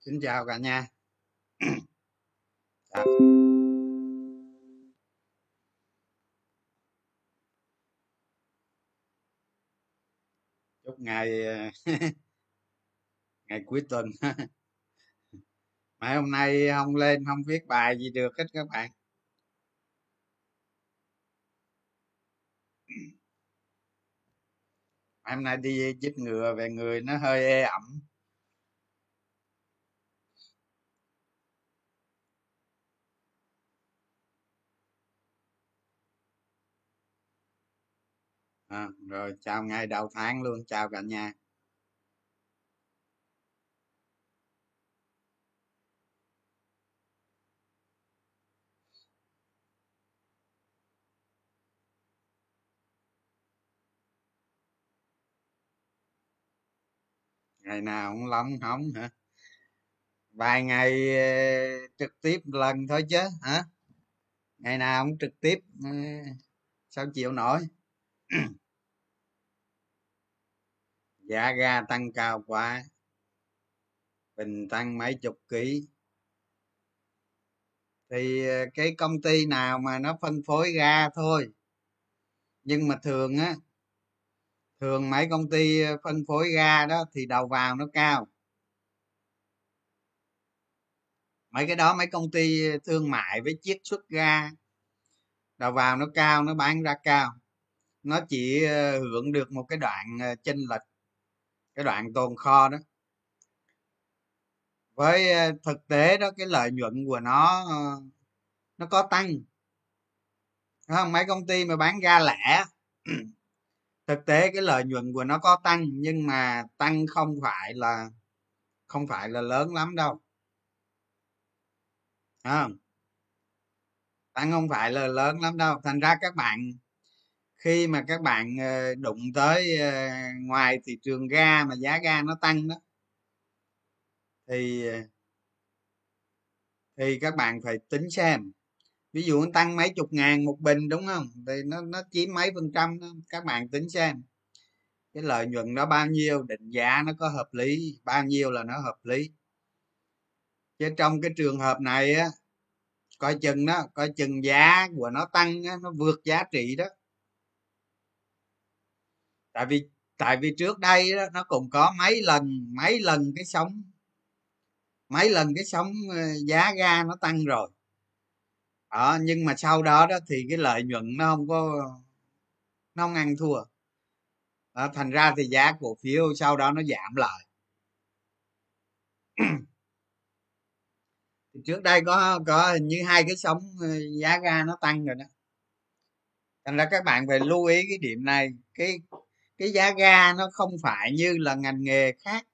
xin chào cả nhà. À. chúc ngày ngày cuối tuần. Mấy hôm nay không lên, không viết bài gì được hết các bạn. Hôm nay đi chích ngừa về người nó hơi ê ẩm. À, rồi chào ngày đầu tháng luôn chào cả nhà. Ngày nào cũng lóng hóng hả? Vài ngày ờ, trực tiếp lần thôi chứ hả? Ngày nào cũng trực tiếp ờ, sao chịu nổi? Giá ga tăng cao quá, bình tăng mấy chục ký. Thì ờ, cái công ty nào mà nó phân phối ga thôi. Nhưng mà thường á, thường mấy công ty ờ, phân phối ga đó thì đầu vào nó cao. Mấy cái đó mấy công ty ờ, thương mại với chiết xuất ga, đầu vào nó cao, nó bán ra cao nó chỉ ờ, hưởng được một cái đoạn ờ, chênh lệch, cái đoạn tồn kho đó. Với ờ, thực tế đó, cái lợi nhuận của nó nó có tăng. Không? Mấy công ty mà bán ga lẻ, thực tế cái lợi nhuận của nó có tăng, nhưng mà tăng không phải là, không phải là lớn lắm đâu. Không? Tăng không phải là lớn lắm đâu. Thành ra các bạn khi mà các bạn ờ, đụng tới ờ, ngoài thị trường ga mà giá ga nó tăng đó thì ờ, thì các bạn phải tính xem. Ví dụ nó tăng mấy chục ngàn một bình đúng không? Thì nó nó chiếm mấy phần trăm đó. các bạn tính xem. Cái lợi nhuận đó bao nhiêu định giá nó có hợp lý bao nhiêu là nó hợp lý. Chứ trong cái trường hợp này á coi chừng đó coi chừng giá của nó tăng á, nó vượt giá trị đó tại vì tại vì trước đây đó, nó cũng có mấy lần mấy lần cái sóng mấy lần cái sóng ờ, giá ga nó tăng rồi. Đó, nhưng mà sau đó đó thì cái lợi nhuận nó không có nó không ăn thua. Đó, thành ra thì giá cổ phiếu sau đó nó giảm lại. Thì trước đây có có hình như hai cái sóng ờ, giá ga nó tăng rồi đó. Thành ra các bạn phải lưu ý cái điểm này cái cái giá ga nó không phải như là ngành nghề khác.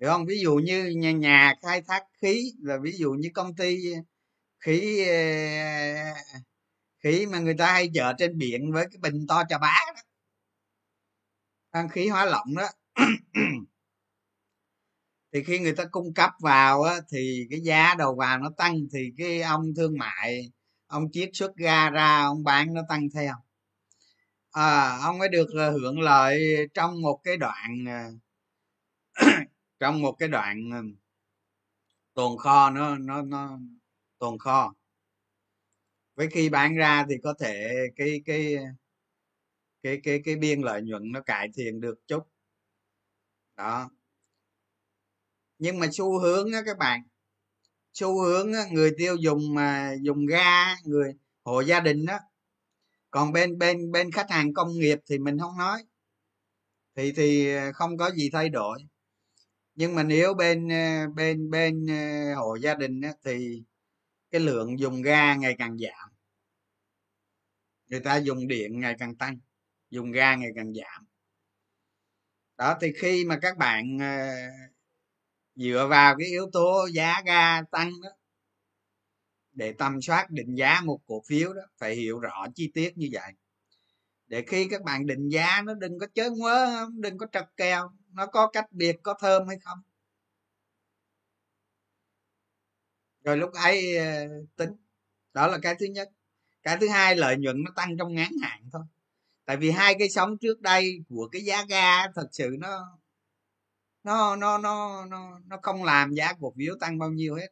Hiểu không? Ví dụ như nhà, nhà khai thác khí là ví dụ như công ty khí ờ, khí mà người ta hay chở trên biển với cái bình to chà bá đó. Khí hóa lỏng đó. Thì khi người ta cung cấp vào á, thì cái giá đầu vào nó tăng thì cái ông thương mại ông chiết xuất ga ra ông bán nó tăng theo à, ông ấy được ờ, hưởng lợi trong một cái đoạn ờ, trong một cái đoạn ờ, tồn kho nó nó nó tồn kho. Với khi bán ra thì có thể cái cái cái cái cái biên lợi nhuận nó cải thiện được chút. Đó. Nhưng mà xu hướng á các bạn xu hướng á, người tiêu dùng mà dùng ga người hộ gia đình đó còn bên bên bên khách hàng công nghiệp thì mình không nói. Thì thì ờ, không có gì thay đổi. Nhưng mà nếu bên ờ, bên bên ờ, hộ gia đình á, thì cái lượng dùng ga ngày càng giảm. Người ta dùng điện ngày càng tăng dùng ga ngày càng giảm. Đó thì khi mà các bạn dựa vào cái yếu tố giá ga tăng đó để tầm soát, định giá một cổ phiếu đó, phải hiểu rõ chi tiết như vậy. Để khi các bạn định giá, nó đừng có chớ ngớ đừng có trật kèo, nó có cách biệt, có thơm hay không. Rồi lúc ấy ờ, tính, đó là cái thứ nhất. Cái thứ hai, lợi nhuận nó tăng trong ngắn hạn thôi. Tại vì hai cái sóng trước đây của cái giá ga thật sự nó nó nó nó nó nó không làm giá cổ phiếu tăng bao nhiêu hết.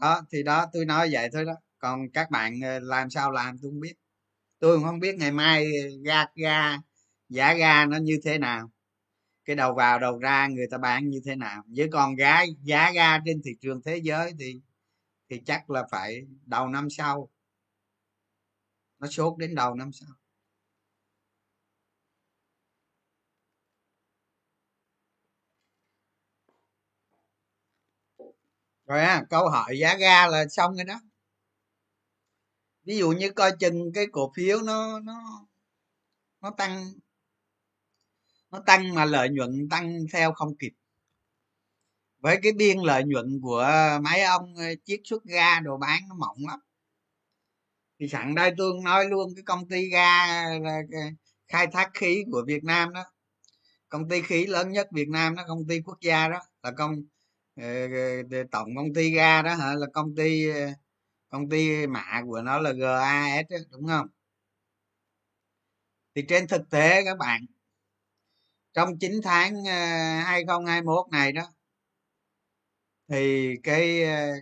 Đó, thì đó, tôi nói vậy thôi đó. Còn các bạn ờ, làm sao làm tôi không biết. Tôi không biết ngày mai ga ga giá ga nó như thế nào. Cái đầu vào đầu ra người ta bán như thế nào. Với còn giá giá ga trên thị trường thế giới thì thì chắc là phải đầu năm sau. Nó sốt đến đầu năm sau. Rồi á, câu hỏi giá ga là xong rồi đó. Ví dụ như coi chừng cái cổ phiếu nó nó nó tăng nó tăng mà lợi nhuận tăng theo không kịp. Với cái biên lợi nhuận của mấy ông ờ, chiết xuất ga đồ bán nó mỏng lắm. Thì sẵn đây tôi nói luôn cái công ty ga là ờ, khai thác khí của việt nam đó. Công ty khí lớn nhất việt nam đó, công ty quốc gia đó, là công tổng công ty ga đó hả? Là công ty công ty mạ của nó là gas đó, đúng không? Thì trên thực tế các bạn trong 9 tháng ờ, 2021 này đó thì cái ờ,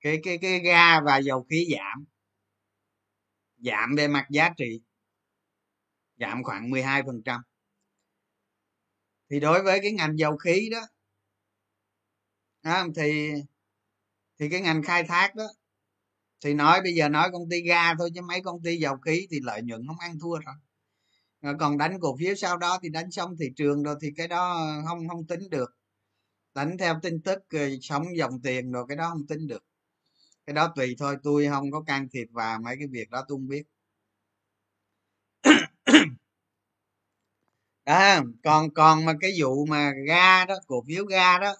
cái cái cái ga và dầu khí giảm giảm về mặt giá trị giảm khoảng 12 phần trăm. Thì đối với cái ngành dầu khí đó, đó thì thì cái ngành khai thác đó thì nói bây giờ nói công ty ga thôi chứ mấy công ty dầu khí thì lợi nhuận không ăn thua rồi. Còn đánh cổ phiếu sau đó thì đánh xong thị trường rồi thì cái đó không không tính được. Đánh theo tin tức ờ, sống dòng tiền rồi cái đó không tính được. Cái đó tùy thôi tôi không có can thiệp vào mấy cái việc đó tôi không biết. À, còn còn mà cái vụ mà ga đó cổ phiếu ga đó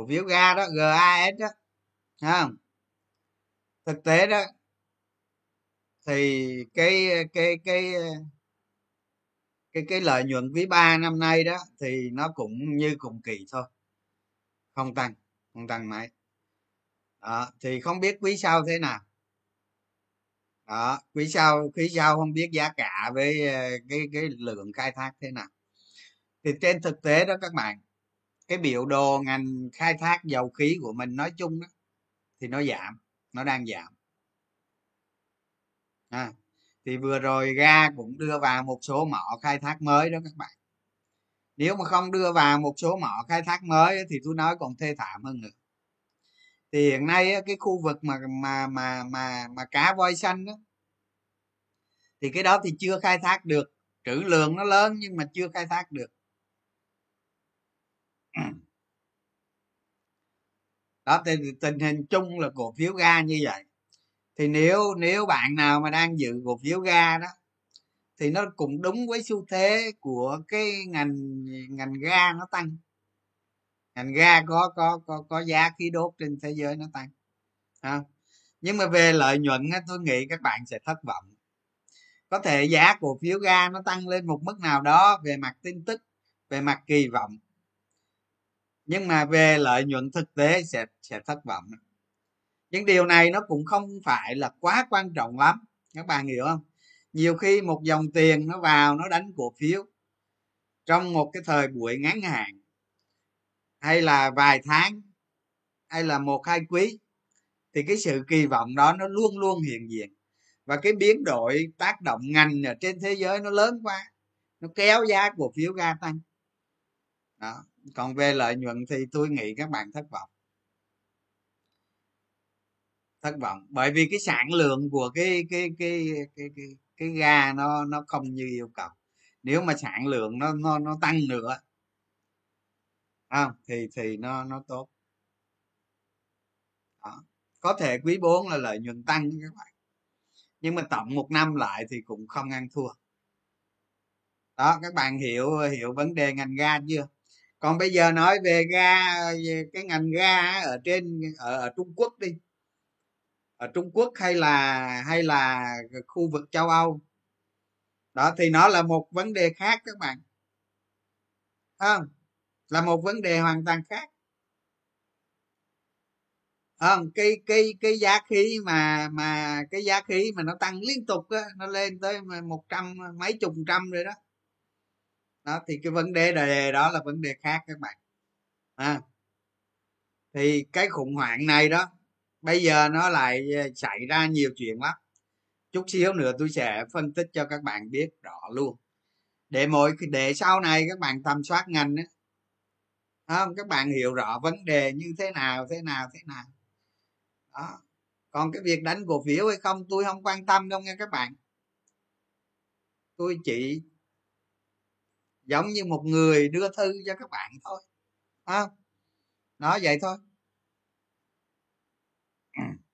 cổ phiếu ga đó gas đó không? Thực tế đó thì cái cái cái cái cái lợi nhuận quý ba năm nay đó thì nó cũng như cùng kỳ thôi không tăng không tăng mấy đó, thì không biết quý sau thế nào. Đó quý sau quý sau không biết giá cả với ờ, cái cái lượng khai thác thế nào. Thì trên thực tế đó các bạn cái biểu đồ ngành khai thác dầu khí của mình nói chung đó thì nó giảm nó đang giảm. À, thì vừa rồi ga cũng đưa vào một số mỏ khai thác mới đó các bạn. Nếu mà không đưa vào một số mỏ khai thác mới thì tôi nói còn thê thảm hơn nữa. Thì hiện nay cái khu vực mà mà mà mà mà cá voi xanh đó thì cái đó thì chưa khai thác được. Trữ lượng nó lớn nhưng mà chưa khai thác được. đó, thì tình hình chung là cổ phiếu ga như vậy. Thì nếu nếu bạn nào mà đang giữ cổ phiếu ga đó, thì nó cũng đúng với xu thế của cái ngành ngành ga nó tăng. Ngành ga có có có có giá khí đốt trên thế giới nó tăng à. nhưng mà về lợi nhuận á, tôi nghĩ các bạn sẽ thất vọng. Có thể giá cổ phiếu ga nó tăng lên một mức nào đó về mặt tin tức, về mặt kỳ vọng nhưng mà về lợi nhuận thực tế sẽ sẽ thất vọng. Nhưng điều này nó cũng không phải là quá quan trọng lắm. Các bạn hiểu không? Nhiều khi một dòng tiền nó vào, nó đánh cổ phiếu trong một cái thời buổi ngắn hạn, hay là vài tháng, hay là một, hai quý, thì cái sự kỳ vọng đó nó luôn luôn hiện diện. Và cái biến đổi tác động ngành ở trên thế giới nó lớn quá, nó kéo giá cổ phiếu ga tăng. Đó còn về lợi nhuận thì tôi nghĩ các bạn thất vọng. Thất vọng. Bởi vì cái sản lượng của cái cái cái cái cái, cái ga nó nó không như yêu cầu. Nếu mà sản lượng nó nó nó tăng nữa không? Thì thì nó nó tốt. Đó. có thể quý 4 là lợi nhuận tăng các bạn. Nhưng mà tổng một năm lại thì cũng không ăn thua. Đó các bạn hiểu hiểu vấn đề ngành ga chưa? Còn bây giờ nói về ga về cái ngành ga ở trên ở, ở trung quốc đi. Ở trung quốc hay là hay là khu vực châu âu? Đó thì nó là một vấn đề khác các bạn. Không? Là một vấn đề hoàn toàn khác. Không? Cái cái cái giá khí mà mà cái giá khí mà nó tăng liên tục á nó lên tới một trăm mấy chục trăm rồi đó đó thì cái vấn đề đề đó là vấn đề khác các bạn. À, thì cái khủng hoảng này đó bây giờ nó lại ờ, xảy ra nhiều chuyện lắm. Chút xíu nữa tôi sẽ phân tích cho các bạn biết rõ luôn. Để mỗi để sau này các bạn tầm soát ngành đó, không các bạn hiểu rõ vấn đề như thế nào thế nào thế nào. Đó còn cái việc đánh cổ phiếu hay không tôi không quan tâm đâu nghe các bạn. Tôi chỉ giống như một người đưa thư cho các bạn thôi à, nó vậy thôi.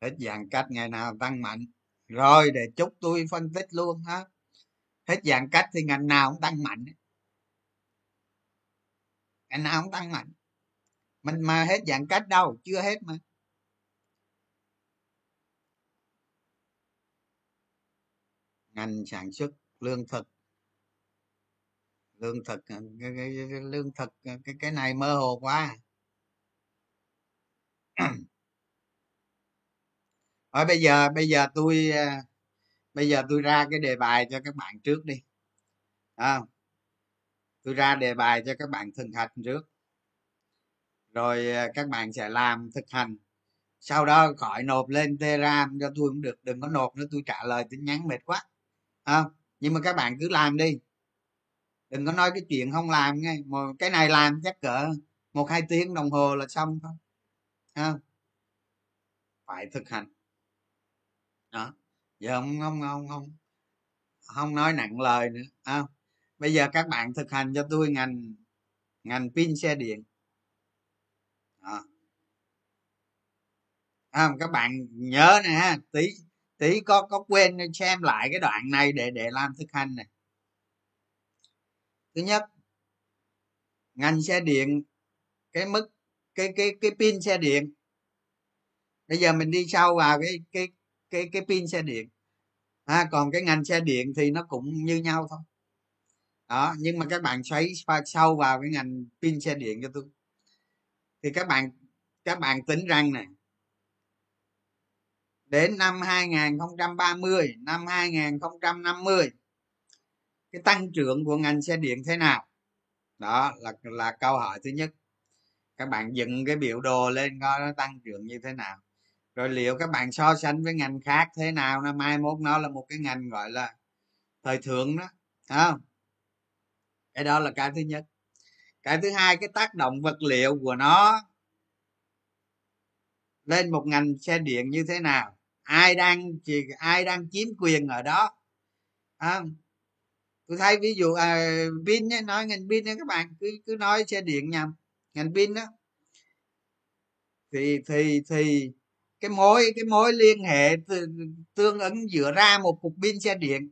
Hết giãn cách ngày nào tăng mạnh. Rồi để chúc tôi phân tích luôn ha. Hết giãn cách thì ngành nào cũng tăng mạnh. Ngành nào cũng tăng mạnh. Mình mà hết giãn cách đâu chưa hết mà. Ngành sản xuất lương thực. Lương thực ờ, cái, cái, cái, lương thực ờ, cái, cái này mơ hồ quá. Rồi bây giờ bây giờ tôi ờ, bây giờ tôi ra cái đề bài cho các bạn trước đi. À, tôi ra đề bài cho các bạn thực hành trước. Rồi các bạn sẽ làm thực hành. Sau đó khỏi nộp lên telegram cho tôi cũng được đừng có nộp nữa tôi trả lời tin nhắn mệt quá à, nhưng mà các bạn cứ làm đi. Đừng có nói cái chuyện không làm nghe. Một cái này làm chắc cỡ một hai tiếng đồng hồ là xong thôi. À, phải thực hành. Đó giờ không không không không không nói nặng lời nữa à, bây giờ các bạn thực hành cho tôi ngành ngành pin xe điện. Đó. À, các bạn nhớ nè tí tí có có quên xem lại cái đoạn này để để làm thực hành này. Thứ nhất ngành xe điện cái mức cái cái cái pin xe điện. Bây giờ mình đi sâu vào cái cái cái cái pin xe điện. À, còn cái ngành xe điện thì nó cũng như nhau thôi. Đó nhưng mà các bạn xoáy sâu vào cái ngành pin xe điện cho tôi. Thì các bạn các bạn tính rằng này đến năm 2030 năm 2050 cái tăng trưởng của ngành xe điện thế nào? Đó là là câu hỏi thứ nhất. Các bạn dựng cái biểu đồ lên coi nó tăng trưởng như thế nào. Rồi liệu các bạn so sánh với ngành khác thế nào năm mai mốt nó là một cái ngành gọi là thời thượng đó không? Cái đó là cái thứ nhất. Cái thứ hai, cái tác động vật liệu của nó lên một ngành xe điện như thế nào? Ai đang ai đang chiếm quyền ở đó? À, tôi thấy ví dụ à, pin nhé nói ngành pin ấy các bạn cứ cứ nói xe điện nhầm ngành pin đó thì thì thì cái mối cái mối liên hệ tương ứng giữa ra một cục pin xe điện.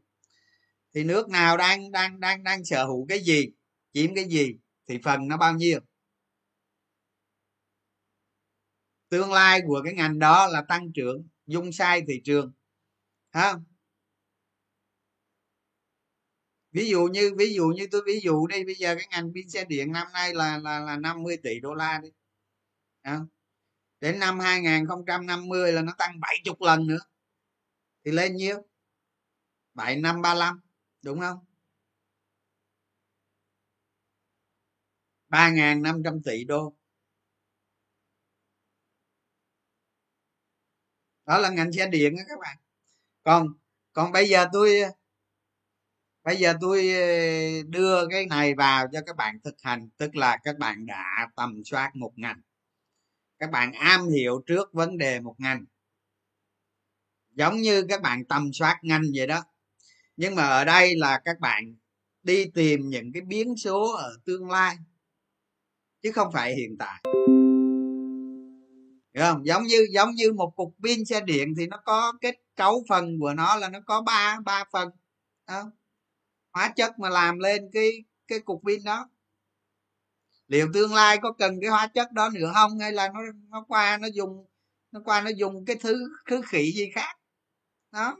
Thì nước nào đang đang đang đang sở hữu cái gì chiếm cái gì thì phần nó bao nhiêu? Tương lai của cái ngành đó là tăng trưởng dung sai thị trường, ha? Ví dụ như, ví dụ như tôi, ví dụ đi bây giờ cái ngành pin xe điện năm nay là là là 50 tỷ đô la đi à. đến năm 2050 là nó tăng 70 lần nữa, thì lên nhiêu? 7 năm 35 đúng không? 3.500 tỷ đô. Đó là ngành xe điện đó các bạn. Còn còn bây giờ tôi, bây giờ tôi ờ, đưa cái này vào cho các bạn thực hành, tức là các bạn đã tầm soát một ngành. Các bạn am hiểu trước vấn đề một ngành. Giống như các bạn tầm soát ngành vậy đó. Nhưng mà ở đây là các bạn đi tìm những cái biến số ở tương lai, chứ không phải hiện tại. Hiểu không? Giống như giống như một cục pin xe điện thì nó có kết cấu phần của nó là nó có ba ba phần không? hóa chất mà làm lên cái cái cục pin đó. Liệu tương lai có cần cái hóa chất đó nữa không? Hay là nó nó qua nó dùng nó qua nó dùng cái thứ thứ khỉ gì khác? Đó.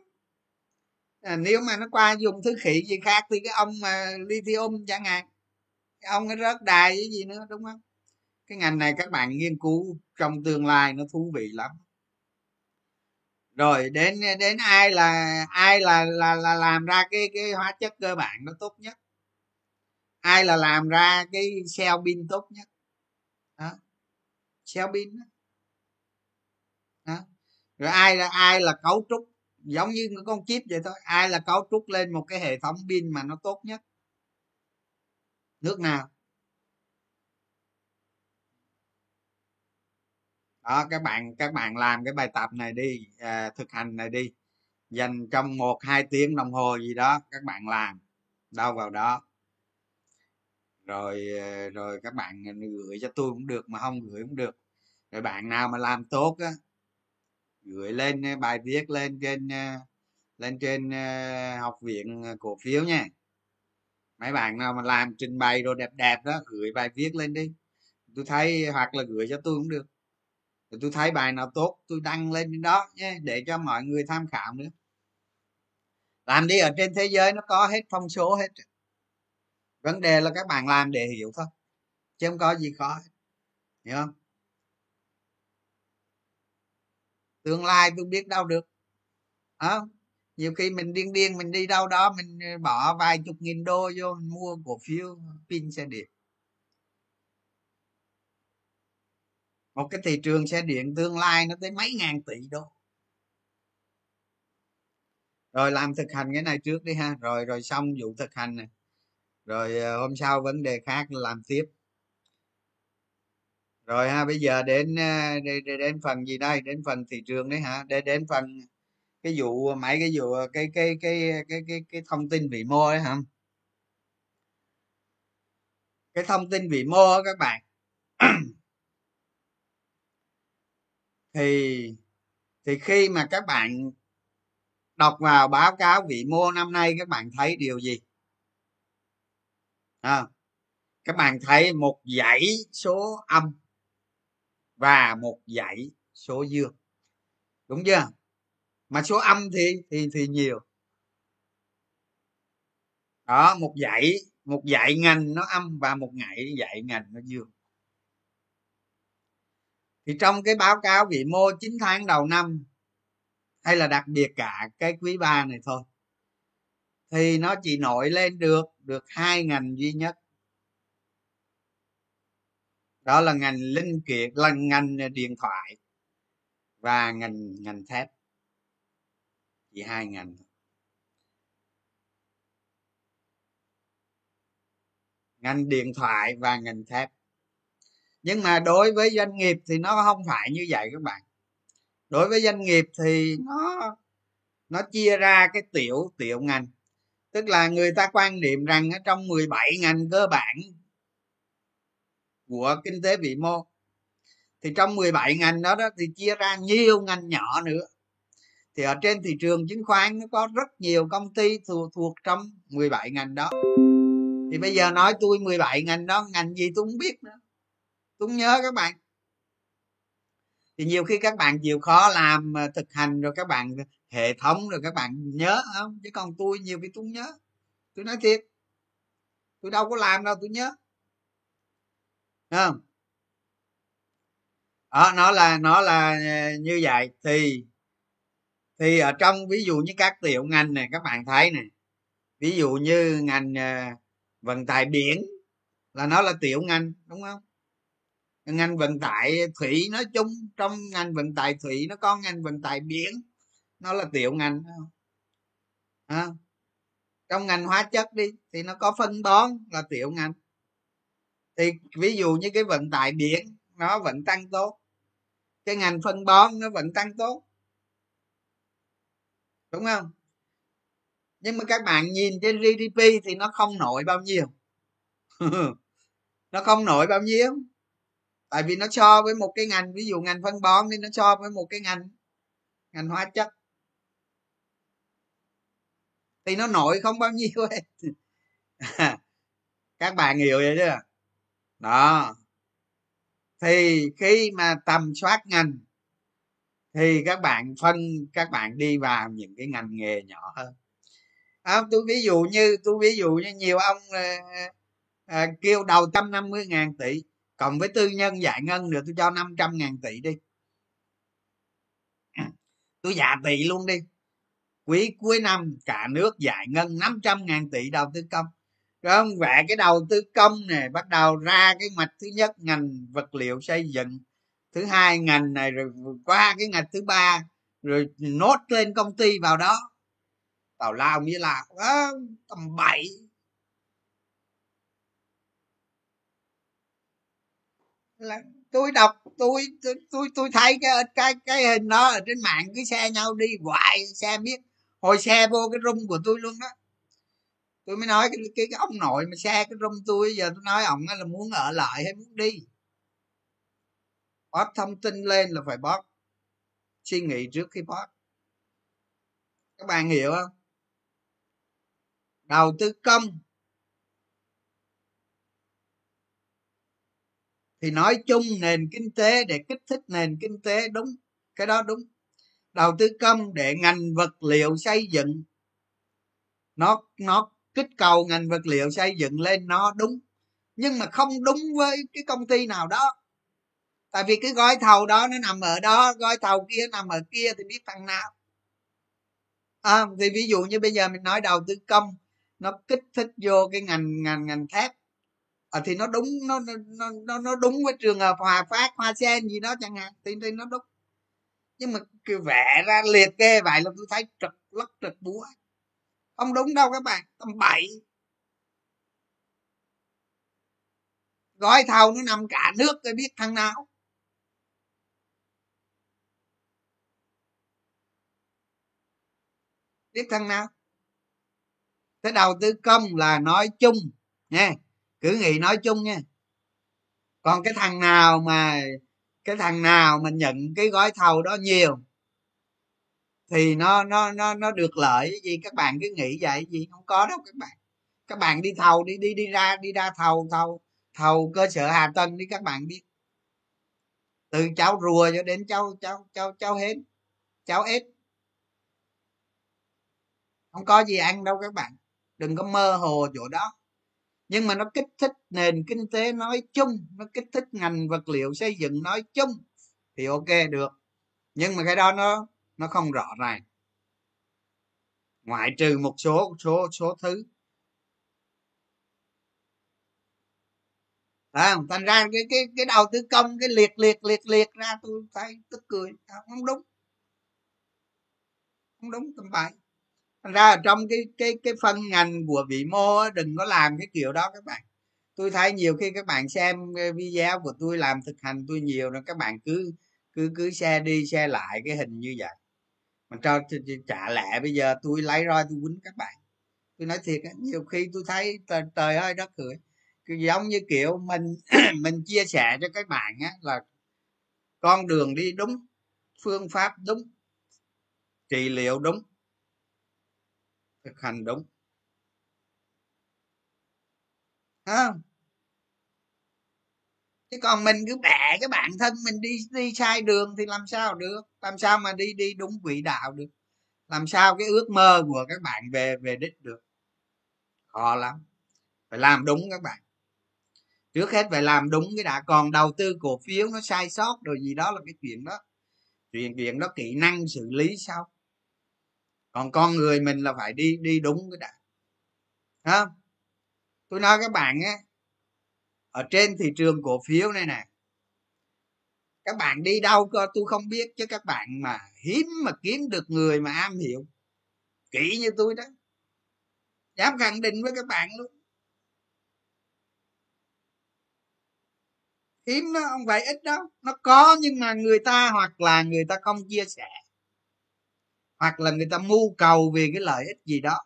À, nếu mà nó qua dùng thứ khỉ gì khác thì cái ông mà lithium chẳng hạn cái ông nó rớt đài cái gì nữa đúng không? Cái ngành này các bạn nghiên cứu trong tương lai nó thú vị lắm. Rồi đến đến ai là ai là là là làm ra cái cái hóa chất cơ bản nó tốt nhất? Ai là làm ra cái cell pin tốt nhất? Đó cell pin đó. đó rồi ai là ai là cấu trúc? Giống như con chip vậy thôi. Ai là cấu trúc lên một cái hệ thống pin mà nó tốt nhất? Nước nào? Đó các bạn các bạn làm cái bài tập này đi à, thực hành này đi. Dành trong một hai tiếng đồng hồ gì đó các bạn làm. Đâu vào đó. Rồi à, rồi các bạn gửi cho tôi cũng được mà không gửi cũng được. Rồi bạn nào mà làm tốt á gửi lên à, bài viết lên trên à, lên trên học viện cổ phiếu nha. Mấy bạn nào mà làm trình bày rồi đẹp đẹp đó gửi bài viết lên đi. Tôi thấy hoặc là gửi cho tôi cũng được rồi tôi thấy bài nào tốt tôi đăng lên đó nhé để cho mọi người tham khảo nữa. Làm đi ở trên thế giới nó có hết thông số hết. Vấn đề là các bạn làm để hiểu thôi chứ không có gì khó. Hiểu không? Tương lai tôi biết đâu được. À, nhiều khi mình điên điên mình đi đâu đó mình bỏ vài chục nghìn đô vô mình mua cổ phiếu pin xe điện. Một cái thị trường xe điện tương lai nó tới mấy ngàn tỷ đô. Rồi làm thực hành cái này trước đi ha. Rồi rồi xong vụ thực hành này. Rồi ờ, hôm sau vấn đề khác làm tiếp. Rồi ha bây giờ ờ, đến đến, đến phần gì đây? Đến phần thị trường đấy hả? Để đến phần cái vụ mấy cái vụ ờ, cái cái cái cái cái cái thông tin vĩ mô ấy hả? Cái thông tin vĩ mô các bạn thì thì khi mà các bạn đọc vào báo cáo vị mô năm nay các bạn thấy điều gì? À, các bạn thấy một dãy số âm và một dãy số dương. Đúng chưa? Mà số âm thì thì thì nhiều. Đó một dãy một dãy ngành nó âm và một ngày dãy ngành nó dương thì trong cái báo cáo vĩ mô 9 tháng đầu năm, hay là đặc biệt cả cái quý ba này thôi, thì nó chỉ nổi lên được được hai ngành duy nhất. Đó là ngành linh kiện, là ngành điện thoại và ngành ngành thép. Chỉ hai ngành ngành điện thoại và ngành thép nhưng mà đối với doanh nghiệp thì nó không phải như vậy các bạn. Đối với doanh nghiệp thì nó nó chia ra cái tiểu tiểu ngành. Tức là người ta quan niệm rằng ở trong 17 ngành cơ bản của kinh tế vĩ mô thì trong 17 ngành đó, đó thì chia ra nhiều ngành nhỏ nữa. Thì ở trên thị trường chứng khoán nó có rất nhiều công ty thuộc, thuộc trong 17 ngành đó. Thì bây giờ nói tôi 17 ngành đó ngành gì tôi không biết nữa cũng nhớ các bạn. Thì nhiều khi các bạn chịu khó làm ờ, thực hành rồi các bạn ờ, hệ thống rồi các bạn nhớ không? Chứ còn tôi nhiều khi tôi nhớ. Tôi nói thiệt. Tôi đâu có làm đâu tôi nhớ. Không? Đó, nó là nó là ờ, như vậy. Thì thì ở trong ví dụ như các tiểu ngành này các bạn thấy này ví dụ như ngành vận tải biển là nó là tiểu ngành đúng không? Ngành vận tải thủy nói chung trong ngành vận tải thủy nó có ngành vận tải biển nó là tiểu ngành à, trong ngành hóa chất đi thì nó có phân bón là tiểu ngành. Thì ví dụ như cái vận tải biển nó vẫn tăng tốt. Cái ngành phân bón nó vẫn tăng tốt. Đúng không? Nhưng mà các bạn nhìn trên gdp thì nó không nổi bao nhiêu. Nó không nổi bao nhiêu tại vì nó so với một cái ngành ví dụ ngành phân bón thì nó so với một cái ngành ngành hóa chất. Thì nó nổi không bao nhiêu hết. Các bạn hiểu vậy chưa? Đó. Thì khi mà tầm soát ngành thì các bạn phân các bạn đi vào những cái ngành nghề nhỏ hơn. À, tôi ví dụ như tôi ví dụ như nhiều ông à, à, kêu đầu trăm năm mươi ngàn tỷ cộng với tư nhân giải ngân được tôi cho 500 ngàn tỷ đi. À, tôi giả tỷ luôn đi. Quý cuối năm cả nước giải ngân 500 ngàn tỷ đầu tư công. Rồi ông vẽ cái đầu tư công này bắt đầu ra cái mạch thứ nhất ngành vật liệu xây dựng. Thứ hai ngành này rồi qua cái ngành thứ ba rồi nốt lên công ty vào đó. Tào lao nghĩa là à, tầm bảy là tôi đọc tôi tôi tôi, tôi thấy cái cái cái hình đó ở trên mạng cứ xe nhau đi hoài xe biết hồi xe vô cái rung của tôi luôn đó. Tôi mới nói cái, cái, cái ông nội mà xe cái rung tôi giờ tôi nói ông là muốn ở lại hay muốn đi. Post thông tin lên là phải post suy nghĩ trước khi post các bạn hiểu không? Đầu tư công. Thì nói chung nền kinh tế để kích thích nền kinh tế đúng cái đó đúng. Đầu tư công để ngành vật liệu xây dựng nó nó kích cầu ngành vật liệu xây dựng lên nó đúng. Nhưng mà không đúng với cái công ty nào đó. Tại vì cái gói thầu đó nó nằm ở đó gói thầu kia nằm ở kia thì biết thằng nào. À, thì ví dụ như bây giờ mình nói đầu tư công nó kích thích vô cái ngành ngành ngành thép à, thì nó đúng nó nó nó nó đúng với trường hợp hòa phát hoa sen gì đó chẳng hạn. Thì, thì nó đúng. Nhưng mà cứ vẽ ra liệt kê vậy là tôi thấy trật lắc trật búa. Không đúng đâu các bạn tầm bảy. Gói thầu nó nằm cả nước tôi biết thằng nào. Biết thằng nào? Thế đầu tư công là nói chung nha cứ nghĩ nói chung nha. Còn cái thằng nào mà, cái thằng nào mà nhận cái gói thầu đó nhiều, thì nó nó nó nó được lợi. Gì? Các bạn cứ nghĩ vậy. Gì? Không có đâu các bạn. Các bạn đi thầu, đi đi đi ra đi ra thầu thầu thầu cơ sở hạ tầng đi các bạn biết từ cháu rùa cho đến cháu cháu cháu cháu hết, cháu ếch không có gì ăn đâu các bạn. Đừng có mơ hồ chỗ đó nhưng mà nó kích thích nền kinh tế nói chung nó kích thích ngành vật liệu xây dựng nói chung thì ok được. Nhưng mà cái đó nó nó không rõ ràng. Ngoại trừ một số số số thứ. À, thành ra cái cái cái đầu tư công cái liệt liệt liệt liệt ra tôi thấy tức cười. Không đúng. Không đúng tầm bậy thành ra trong cái cái cái phân ngành của vĩ mô đừng có làm cái kiểu đó các bạn. Tôi thấy nhiều khi các bạn xem ờ, video của tôi làm thực hành tôi nhiều rồi các bạn cứ cứ cứ xe đi xe lại cái hình như vậy. Mà cho trả lẹ bây giờ tôi lấy roi tôi quýnh các bạn. Tôi nói thiệt nhiều khi tôi thấy trời, trời ơi đất cười. Giống như kiểu mình mình chia sẻ cho các bạn á là con đường đi đúng phương pháp đúng trị liệu đúng thực hành đúng. Không? Chứ còn mình cứ bẻ cái bản thân mình đi đi sai đường thì làm sao được? Làm sao mà đi đi đúng quỹ đạo được? Làm sao cái ước mơ của các bạn về về đích được? Khó lắm. Phải làm đúng các bạn. Trước hết phải làm đúng cái đã. Còn đầu tư cổ phiếu nó sai sót rồi gì đó là cái chuyện đó. Chuyện chuyện đó kỹ năng xử lý sau còn con người mình là phải đi đi đúng cái đã không? Tôi nói các bạn á, ở trên thị trường cổ phiếu này nè, các bạn đi đâu cơ, tôi không biết, chứ các bạn mà hiếm mà kiếm được người mà am hiểu, kỹ như tôi đó, dám khẳng định với các bạn luôn. Hiếm nó không phải ít đâu, nó có nhưng mà người ta hoặc là người ta không chia sẻ hoặc là người ta mưu cầu vì cái lợi ích gì đó.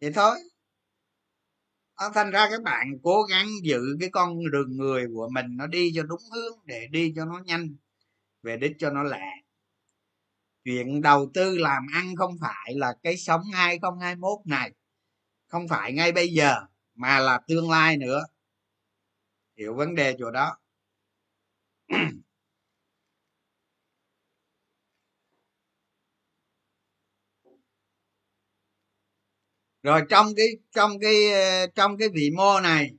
Vậy thôi. Thành ra các bạn cố gắng giữ cái con đường người của mình nó đi cho đúng hướng để đi cho nó nhanh, về đích cho nó lẹ chuyện đầu tư làm ăn không phải là cái sống 2021 này, không phải ngay bây giờ mà là tương lai nữa. Hiểu vấn đề chỗ đó. rồi trong cái trong cái ờ, trong cái vĩ mô này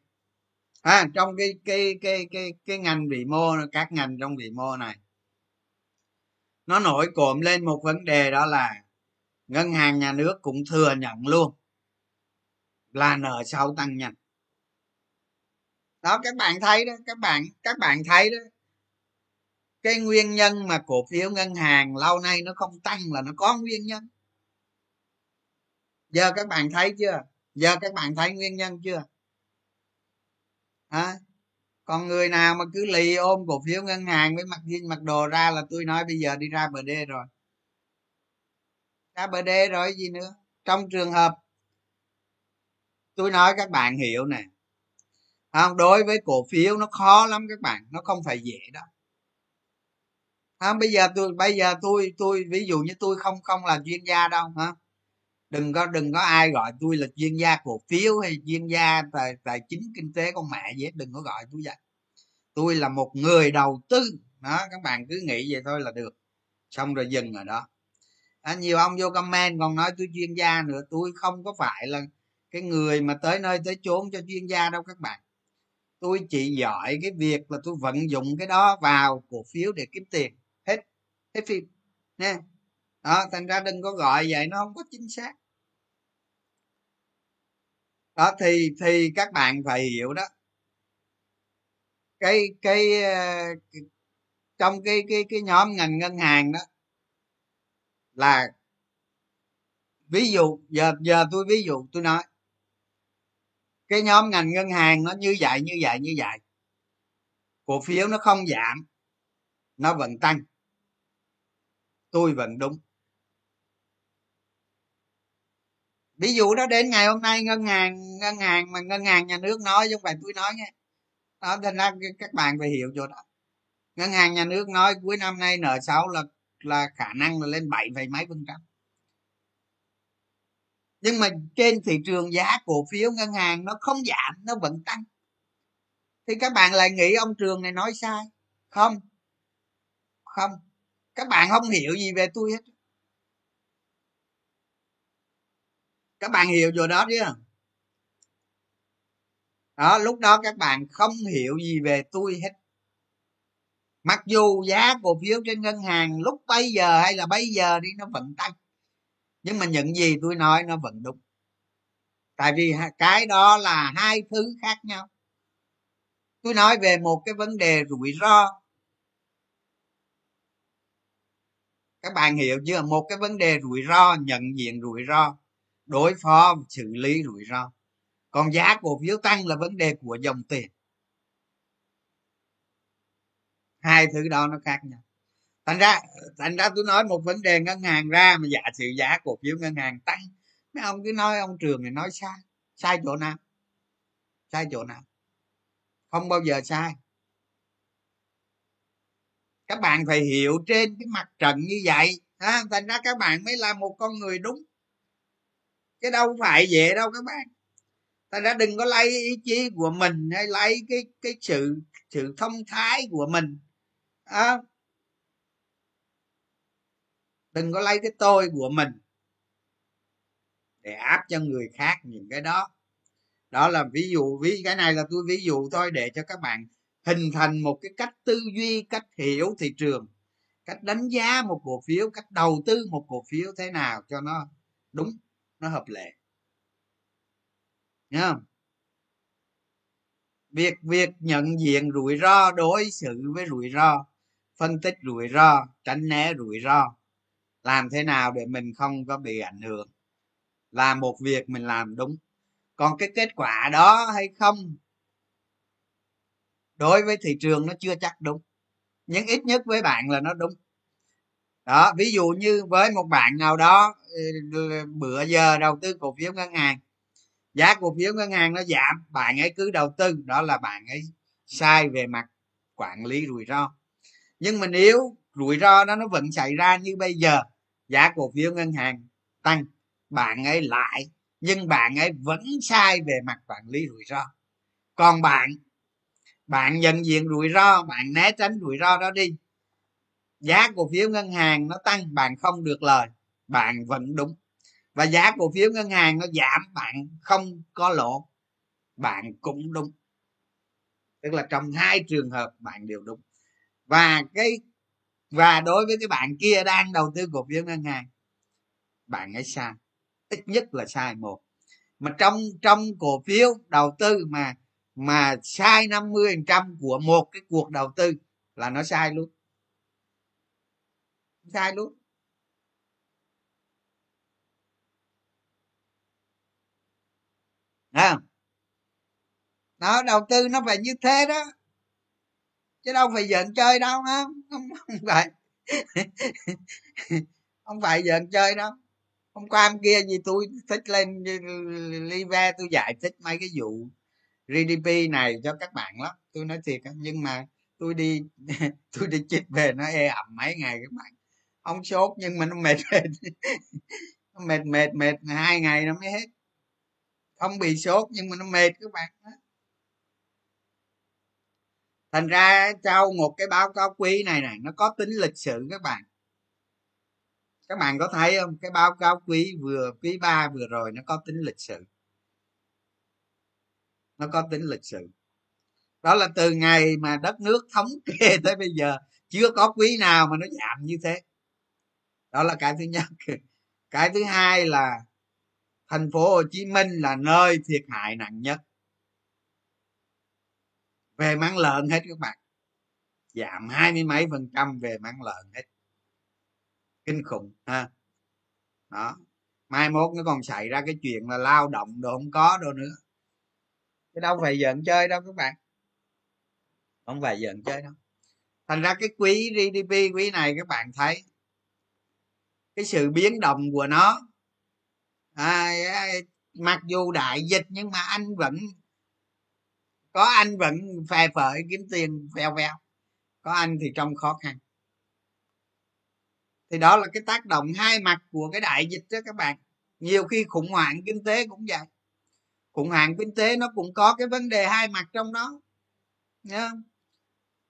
à, trong cái cái cái cái cái ngành vĩ mô các ngành trong vĩ mô này nó nổi cộm lên một vấn đề đó là ngân hàng nhà nước cũng thừa nhận luôn là nợ xấu tăng nhanh. Đó các bạn thấy đó các bạn các bạn thấy đó cái nguyên nhân mà cổ phiếu ngân hàng lâu nay nó không tăng là nó có nguyên nhân giờ các bạn thấy chưa? Giờ các bạn thấy nguyên nhân chưa? À, còn người nào mà cứ lì ôm cổ phiếu ngân hàng với mặt dinh mặt đồ ra là tôi nói bây giờ đi ra bờ đê rồi. Ra bờ đê rồi gì nữa? Trong trường hợp tôi nói các bạn hiểu nè. Không đối với cổ phiếu nó khó lắm các bạn nó không phải dễ đó. không bây giờ tôi bây giờ tôi tôi ví dụ như tôi không không là chuyên gia đâu hả? Đừng có đừng có ai gọi tôi là chuyên gia cổ phiếu hay chuyên gia tài tài chính kinh tế con mẹ gì hết đừng có gọi tôi vậy. Tôi là một người đầu tư. Đó các bạn cứ nghĩ vậy thôi là được. Xong rồi dừng ở đó. À, nhiều ông vô comment còn nói tôi chuyên gia nữa. Tôi không có phải là cái người mà tới nơi tới chốn cho chuyên gia đâu các bạn. Tôi chỉ giỏi cái việc là tôi vận dụng cái đó vào cổ phiếu để kiếm tiền. Hết hết phim. Nha. Đó thành ra đừng có gọi vậy nó không có chính xác đó thì thì các bạn phải hiểu đó. Cái cái, ờ, cái trong cái cái cái nhóm ngành ngân hàng đó là ví dụ giờ giờ tôi ví dụ tôi nói. Cái nhóm ngành ngân hàng nó như vậy như vậy như vậy. Cổ phiếu nó không giảm nó vẫn tăng. Tôi vẫn đúng. Ví dụ đó, đến ngày hôm nay ngân hàng ngân hàng mà ngân hàng nhà nước nói chứ không phải tôi nói nghe đó, nên các bạn phải hiểu chỗ đó. Ngân hàng nhà nước nói cuối năm nay nợ xấu là là khả năng là lên bảy phẩy mấy phần trăm. Nhưng mà trên thị trường giá cổ phiếu ngân hàng nó không giảm, nó vẫn tăng. Thì các bạn lại nghĩ ông trường này nói sai? Không. Không. Các bạn không hiểu gì về tôi hết. Các bạn hiểu rồi đó chứ? Đó, lúc đó các bạn không hiểu gì về tôi hết. Mặc dù giá cổ phiếu trên ngân hàng lúc bây giờ hay là bây giờ đi, nó vẫn tăng. Nhưng mà những gì tôi nói nó vẫn đúng. Tại vì cái đó là hai thứ khác nhau. Tôi nói về một cái vấn đề rủi ro. Các bạn hiểu chưa? Một cái vấn đề rủi ro, nhận diện rủi ro đối phó, xử lý rủi ro. Còn giá cổ phiếu tăng là vấn đề của dòng tiền. Hai thứ đó nó khác nhau. Thành ra thành ra tôi nói một vấn đề ngân hàng ra mà giả sử giá cổ phiếu ngân hàng tăng, mấy ông cứ nói ông trường này nói sai. Sai chỗ nào? Sai chỗ nào? Không bao giờ sai. Các bạn phải hiểu trên cái mặt trận như vậy, ha? Thành ra các bạn mới là một con người đúng cái đâu phải vậy đâu các bạn thành ra đừng có lấy ý chí của mình hay lấy cái cái sự sự thông thái của mình. À, đừng có lấy cái tôi của mình để áp cho người khác những cái đó. Đó là ví dụ ví cái này là tôi ví dụ thôi để cho các bạn hình thành một cái cách tư duy cách hiểu thị trường cách đánh giá một cổ phiếu cách đầu tư một cổ phiếu thế nào cho nó đúng nó hợp lệ. Nhá. không? việc việc nhận diện rủi ro, đối xử với rủi ro, phân tích rủi ro, tránh né rủi ro, làm thế nào để mình không có bị ảnh hưởng? Là một việc mình làm đúng. Còn cái kết quả đó hay không? Đối với thị trường nó chưa chắc đúng. Nhưng ít nhất với bạn là nó đúng đó, ví dụ như với một bạn nào đó ừ, bữa giờ đầu tư cổ phiếu ngân hàng. Giá cổ phiếu ngân hàng nó giảm, bạn ấy cứ đầu tư, đó là bạn ấy sai về mặt quản lý rủi ro. Nhưng mà nếu rủi ro đó nó vẫn xảy ra như bây giờ, giá cổ phiếu ngân hàng tăng, bạn ấy lại nhưng bạn ấy vẫn sai về mặt quản lý rủi ro. Còn bạn bạn nhận diện rủi ro, bạn né tránh rủi ro đó đi giá cổ phiếu ngân hàng nó tăng, bạn không được lời, bạn vẫn đúng. Và giá cổ phiếu ngân hàng nó giảm, bạn không có lỗ, bạn cũng đúng. Tức là trong hai trường hợp bạn đều đúng. Và cái, và đối với cái bạn kia đang đầu tư cổ phiếu ngân hàng, bạn ấy sai. Ít nhất là sai một. Mà trong trong cổ phiếu đầu tư mà mà sai 50 trăm của một cái cuộc đầu tư là nó sai luôn sai luôn. À, nó đầu tư nó phải như thế đó. Chứ đâu phải giận chơi đâu không? Không, không phải. Không phải giận chơi đâu. Hôm qua hôm kia gì tôi thích lên live tôi giải thích mấy cái vụ gdp này cho các bạn lắm. Tôi nói thiệt nhưng mà tôi đi tôi đi chích về nó e ẩm mấy ngày các bạn ông sốt, nhưng mà nó mệt mệt. Nó mệt mệt mệt hai ngày nó mới hết. Không bị sốt, nhưng mà nó mệt các bạn thành ra trao một cái báo cáo quý này này nó có tính lịch sử các bạn. Các bạn có thấy không? Cái báo cáo quý vừa, quý ba vừa rồi nó có tính lịch sử. Nó có tính lịch sử. Đó là từ ngày mà đất nước thống kê tới bây giờ, chưa có quý nào mà nó giảm như thế đó là cái thứ nhất. Cái thứ hai là thành phố hồ chí minh là nơi thiệt hại nặng nhất. Về máng lợn hết các bạn. Giảm hai mươi mấy phần trăm về máng lợn hết. Kinh khủng, ha. Đó. Mai mốt nó còn xảy ra cái chuyện là lao động đồ không có đâu nữa. Cái đâu phải giận chơi đâu các bạn. Không phải giận chơi đâu. Thành ra cái quý gdp quý này các bạn thấy cái sự biến động của nó. À, mặc dù đại dịch nhưng mà anh vẫn có anh vẫn phè phởi kiếm tiền veo veo có anh thì trong khó khăn. Thì đó là cái tác động hai mặt của cái đại dịch đó các bạn. Nhiều khi khủng hoảng kinh tế cũng vậy. Khủng hoảng kinh tế nó cũng có cái vấn đề hai mặt trong đó. Nhá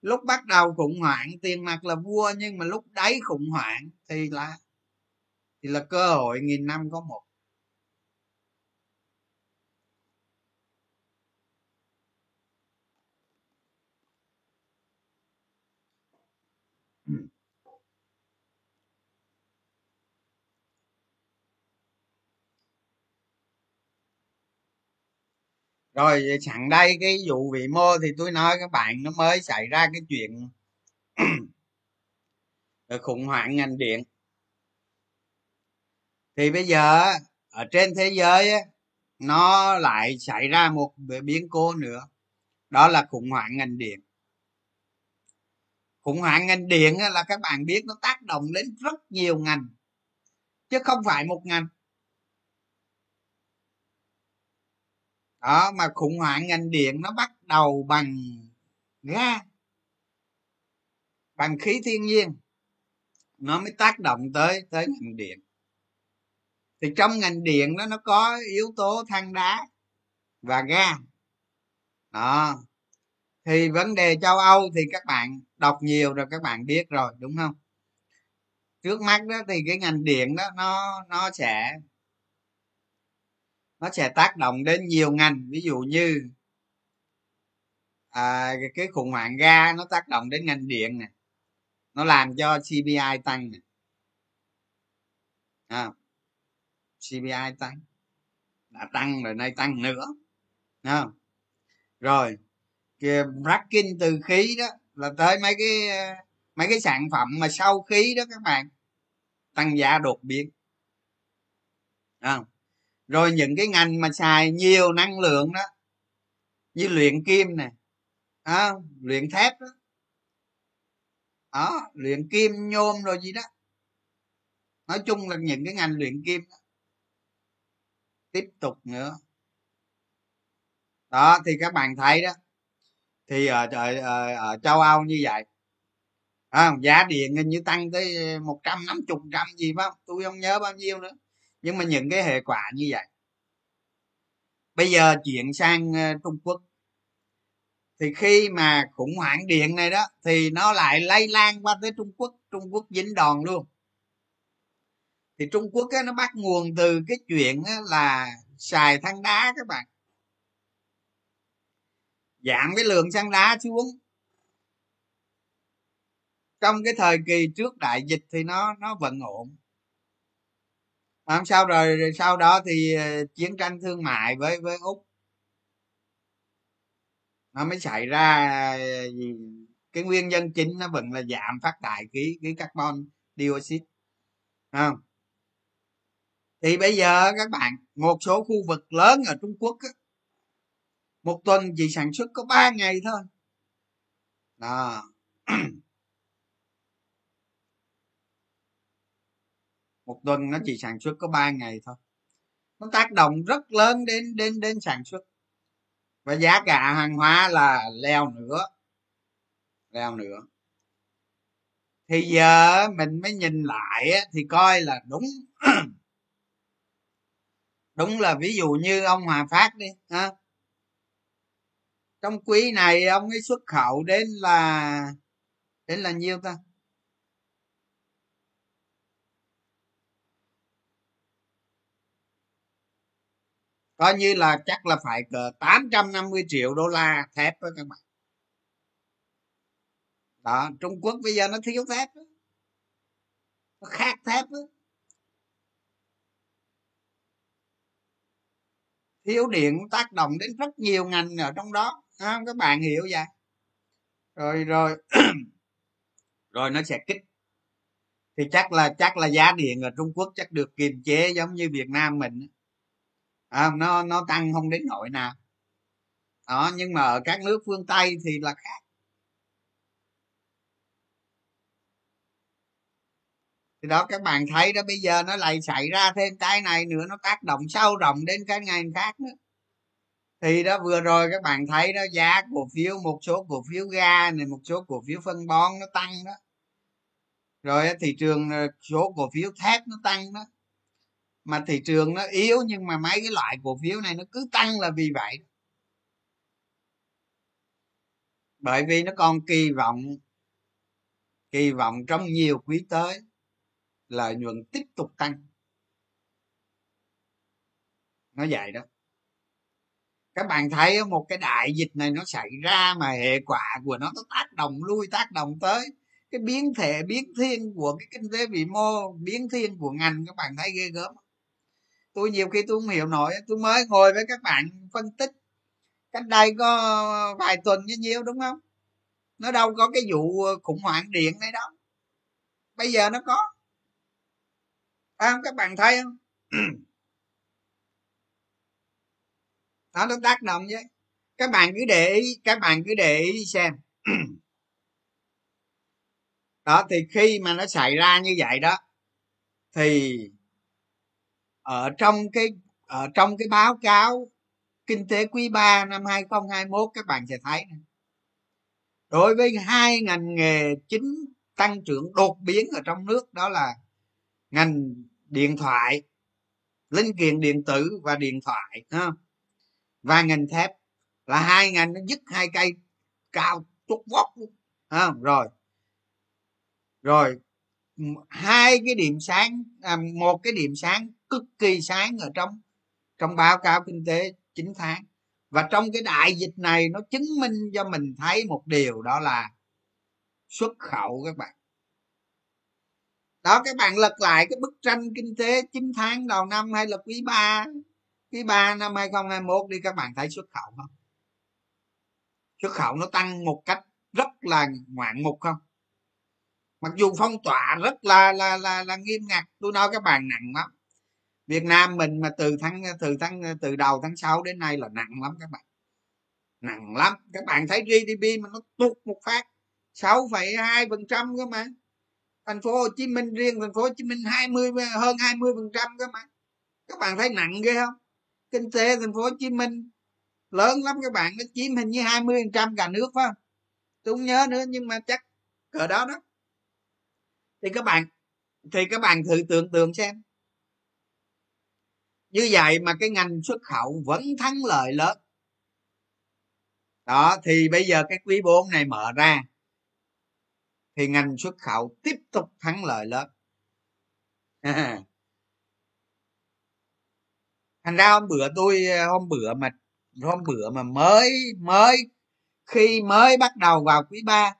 lúc bắt đầu khủng hoảng tiền mặt là vua nhưng mà lúc đáy khủng hoảng thì là thì là cơ hội nghìn năm có một. Rồi sẵn đây cái vụ vị mô thì tôi nói các bạn, nó mới xảy ra cái chuyện khủng hoảng ngành điện thì bây giờ ở trên thế giới nó lại xảy ra một biến cố nữa. Đó là khủng hoảng ngành điện. Khủng hoảng ngành điện là các bạn biết nó tác động đến rất nhiều ngành, chứ không phải một ngành. Đó, mà khủng hoảng ngành điện nó bắt đầu bằng ga, bằng khí thiên nhiên, nó mới tác động tới tới ngành điện thì trong ngành điện đó nó có yếu tố than đá và ga đó. Thì vấn đề châu âu thì các bạn đọc nhiều rồi các bạn biết rồi đúng không? Trước mắt đó thì cái ngành điện đó nó nó sẽ nó sẽ tác động đến nhiều ngành. Ví dụ như à, cái khủng hoảng ga nó tác động đến ngành điện nè. Nó làm cho cpi tăng nè. À, cpi tăng đã tăng rồi nay tăng nữa không? rồi kia fracking từ khí đó là tới mấy cái mấy cái sản phẩm mà sau khí đó các bạn tăng giá đột biến không? rồi những cái ngành mà xài nhiều năng lượng đó như luyện kim nè à, luyện thép đó đó luyện kim nhôm rồi gì đó nói chung là những cái ngành luyện kim đó tiếp tục nữa. Đó thì các bạn thấy đó. Thì ở, ở, ở, ở châu âu như vậy. À, giá điện hình như tăng tới một trăm năm chục trăm gì phải không? Tôi không nhớ bao nhiêu nữa. Nhưng mà những cái hệ quả như vậy. Bây giờ chuyển sang ờ, trung quốc. Thì khi mà khủng hoảng điện này đó thì nó lại lây lan qua tới trung quốc. Trung quốc dính đòn luôn thì trung quốc ấy, nó bắt nguồn từ cái chuyện là xài than đá các bạn. Giảm cái lượng xăng đá xuống. Trong cái thời kỳ trước đại dịch thì nó nó vẫn ổn. Làm sao rồi, rồi sau đó thì ờ, chiến tranh thương mại với với úc. Nó mới xảy ra ờ, gì cái nguyên nhân chính nó vẫn là giảm phát thải khí khí carbon dioxide. Không? Thì bây giờ các bạn một số khu vực lớn ở trung quốc á, một tuần chỉ sản xuất có 3 ngày thôi. Đó. Một tuần nó chỉ sản xuất có 3 ngày thôi. Nó tác động rất lớn đến đến đến sản xuất. Và giá cả hàng hóa là leo nữa leo nữa thì giờ mình mới nhìn lại thì coi là đúng đúng là ví dụ như ông hòa phát đi, ha trong quý này ông ấy xuất khẩu đến là đến là nhiêu ta coi như là chắc là phải cỡ 850 triệu đô la thép đó các bạn đó, trung quốc bây giờ nó thiếu thép đó. nó khát thép đó. Thiếu điện tác động đến rất nhiều ngành ở trong đó. À, các bạn hiểu vậy? Rồi rồi. Rồi nó sẽ kích. Thì chắc là chắc là giá điện ở trung quốc chắc được kiềm chế giống như việt nam mình à, nó nó tăng không đến nỗi nào. Đó nhưng mà ở các nước phương tây thì là khác. Thì đó, các bạn thấy đó, bây giờ nó lại xảy ra thêm cái này nữa, nó tác động sâu rộng đến cái ngành khác nữa. Thì đó, vừa rồi các bạn thấy đó, giá cổ phiếu, một số cổ phiếu ga này, một số cổ phiếu phân bón nó tăng đó. Rồi thị trường ờ, số cổ phiếu thép nó tăng đó. Mà thị trường nó yếu nhưng mà mấy cái loại cổ phiếu này nó cứ tăng là vì vậy. Bởi vì nó còn kỳ vọng kỳ vọng trong nhiều quý tới lợi nhuận tiếp tục tăng. Nó vậy đó. Các bạn thấy một cái đại dịch này nó xảy ra mà hệ quả của nó nó tác động, lui tác động tới cái biến thể, biến thiên của cái kinh tế vĩ mô, biến thiên của ngành. Các bạn thấy ghê gớm tôi nhiều khi tôi không hiểu nổi, tôi mới ngồi với các bạn phân tích. Cách đây có vài tuần như nhiêu, đúng không? Nó đâu có cái vụ khủng hoảng điện này đâu bây giờ nó có à, các bạn thấy không? Đó nó tác động chứ các bạn cứ để ý các bạn cứ để ý xem. Đó thì khi mà nó xảy ra như vậy đó thì ở trong cái ở trong cái báo cáo kinh tế quý 3 năm 2021 các bạn sẽ thấy này. đối với hai ngành nghề chính tăng trưởng đột biến ở trong nước đó là ngành điện thoại linh kiện điện tử và điện thoại ha? và ngành thép là hai ngành nó dứt hai cây cao chốt vót ha? rồi rồi hai cái điểm sáng à, một cái điểm sáng cực kỳ sáng ở trong trong báo cáo kinh tế 9 tháng và trong cái đại dịch này nó chứng minh cho mình thấy một điều đó là xuất khẩu các bạn đó các bạn lật lại cái bức tranh kinh tế 9 tháng đầu năm hay là quý 3 quý 3 năm 2021 đi các bạn thấy xuất khẩu không? Xuất khẩu nó tăng một cách rất là ngoạn mục không? Mặc dù phong tỏa rất là là là, là nghiêm ngặt tôi nói các bạn nặng lắm. Việt Nam mình mà từ tháng từ tháng từ đầu tháng 6 đến nay là nặng lắm các bạn. Nặng lắm. Các bạn thấy GDP mà nó tụt một phát 6,2 phần trăm cơ mà thành phố Hồ Chí Minh riêng, thành phố Hồ Chí Minh 20 hơn 20 phần trăm cơ mà. Các bạn thấy nặng ghê không? Kinh tế thành phố Hồ Chí Minh lớn lắm các bạn, nó chiếm hình như 20 phần trăm cả nước phải không? Tôi không nhớ nữa, nhưng mà chắc cỡ đó đó. Thì các bạn, thì các bạn thử tưởng tượng xem. Như vậy mà cái ngành xuất khẩu vẫn thắng lợi lớn. Đó, thì bây giờ cái quý 4 này mở ra thì ngành xuất khẩu tiếp tục thắng lợi lớn. Thành ra hôm bữa tôi, hôm bữa mà, hôm bữa mà mới mới, khi mới bắt đầu vào quý ba,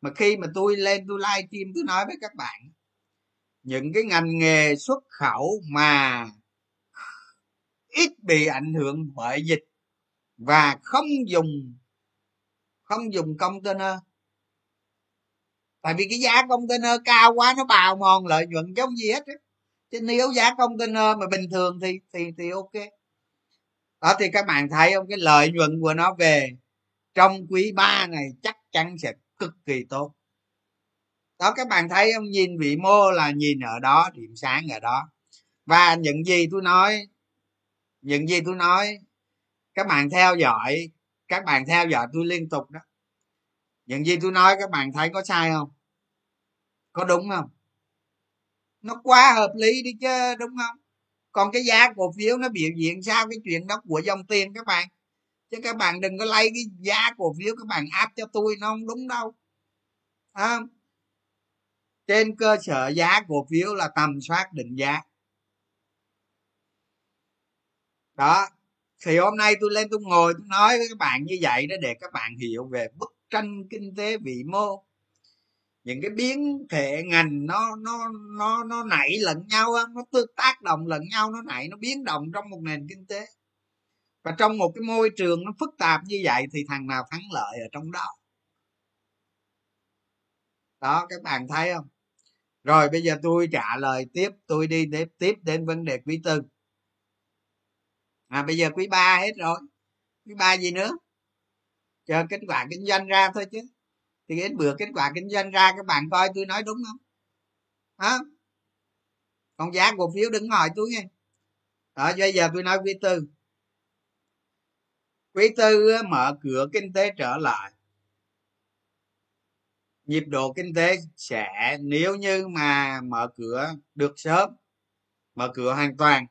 mà khi mà tôi lên, tôi live stream, tôi nói với các bạn, những cái ngành nghề xuất khẩu mà ít bị ảnh hưởng bởi dịch và không dùng không dùng container tại vì cái giá container cao quá, nó bào mòn lợi nhuận giống gì hết chứ nếu giá container mà bình thường thì thì thì ok. Đó, thì các bạn thấy không? Cái lợi nhuận của nó về trong quý 3 này chắc chắn sẽ cực kỳ tốt. Đó, các bạn thấy không? Nhìn vị mô là nhìn ở đó, điểm sáng ở đó. Và những gì tôi nói, những gì tôi nói, các bạn theo dõi, các bạn theo dõi tôi liên tục đó những gì tôi nói các bạn thấy có sai không? Có đúng không? Nó quá hợp lý đi chứ đúng không? Còn cái giá cổ phiếu nó biểu diễn sao? Cái chuyện đó của dòng tiền các bạn. Chứ các bạn đừng có lấy cái giá cổ phiếu các bạn áp cho tôi nó không đúng đâu. À, trên cơ sở giá cổ phiếu là tầm soát định giá. Đó. Thì hôm nay tôi lên tôi ngồi tôi nói với các bạn như vậy đó để các bạn hiểu về bức tranh kinh tế vĩ mô. Những cái biến thể ngành nó nó nó nó nảy lẫn nhau nó tương tác động lẫn nhau, nó nảy, nó biến động trong một nền kinh tế. Và trong một cái môi trường nó phức tạp như vậy thì thằng nào thắng lợi ở trong đó? Đó, các bạn thấy không? Rồi, bây giờ tôi trả lời tiếp, tôi đi tiếp tiếp đến vấn đề quý tư. À bây giờ quý ba hết rồi. Quý ba gì nữa? Chờ kết quả kinh doanh ra thôi chứ. Thì đến bữa kết quả kinh doanh ra, các bạn coi tôi nói đúng không? Hả? Còn giá cổ phiếu đừng hỏi tôi nghe đó, bây giờ tôi nói quý tư. Quý tư mở cửa kinh tế trở lại. Nhịp độ kinh tế sẽ, nếu như mà mở cửa được sớm, mở cửa hoàn toàn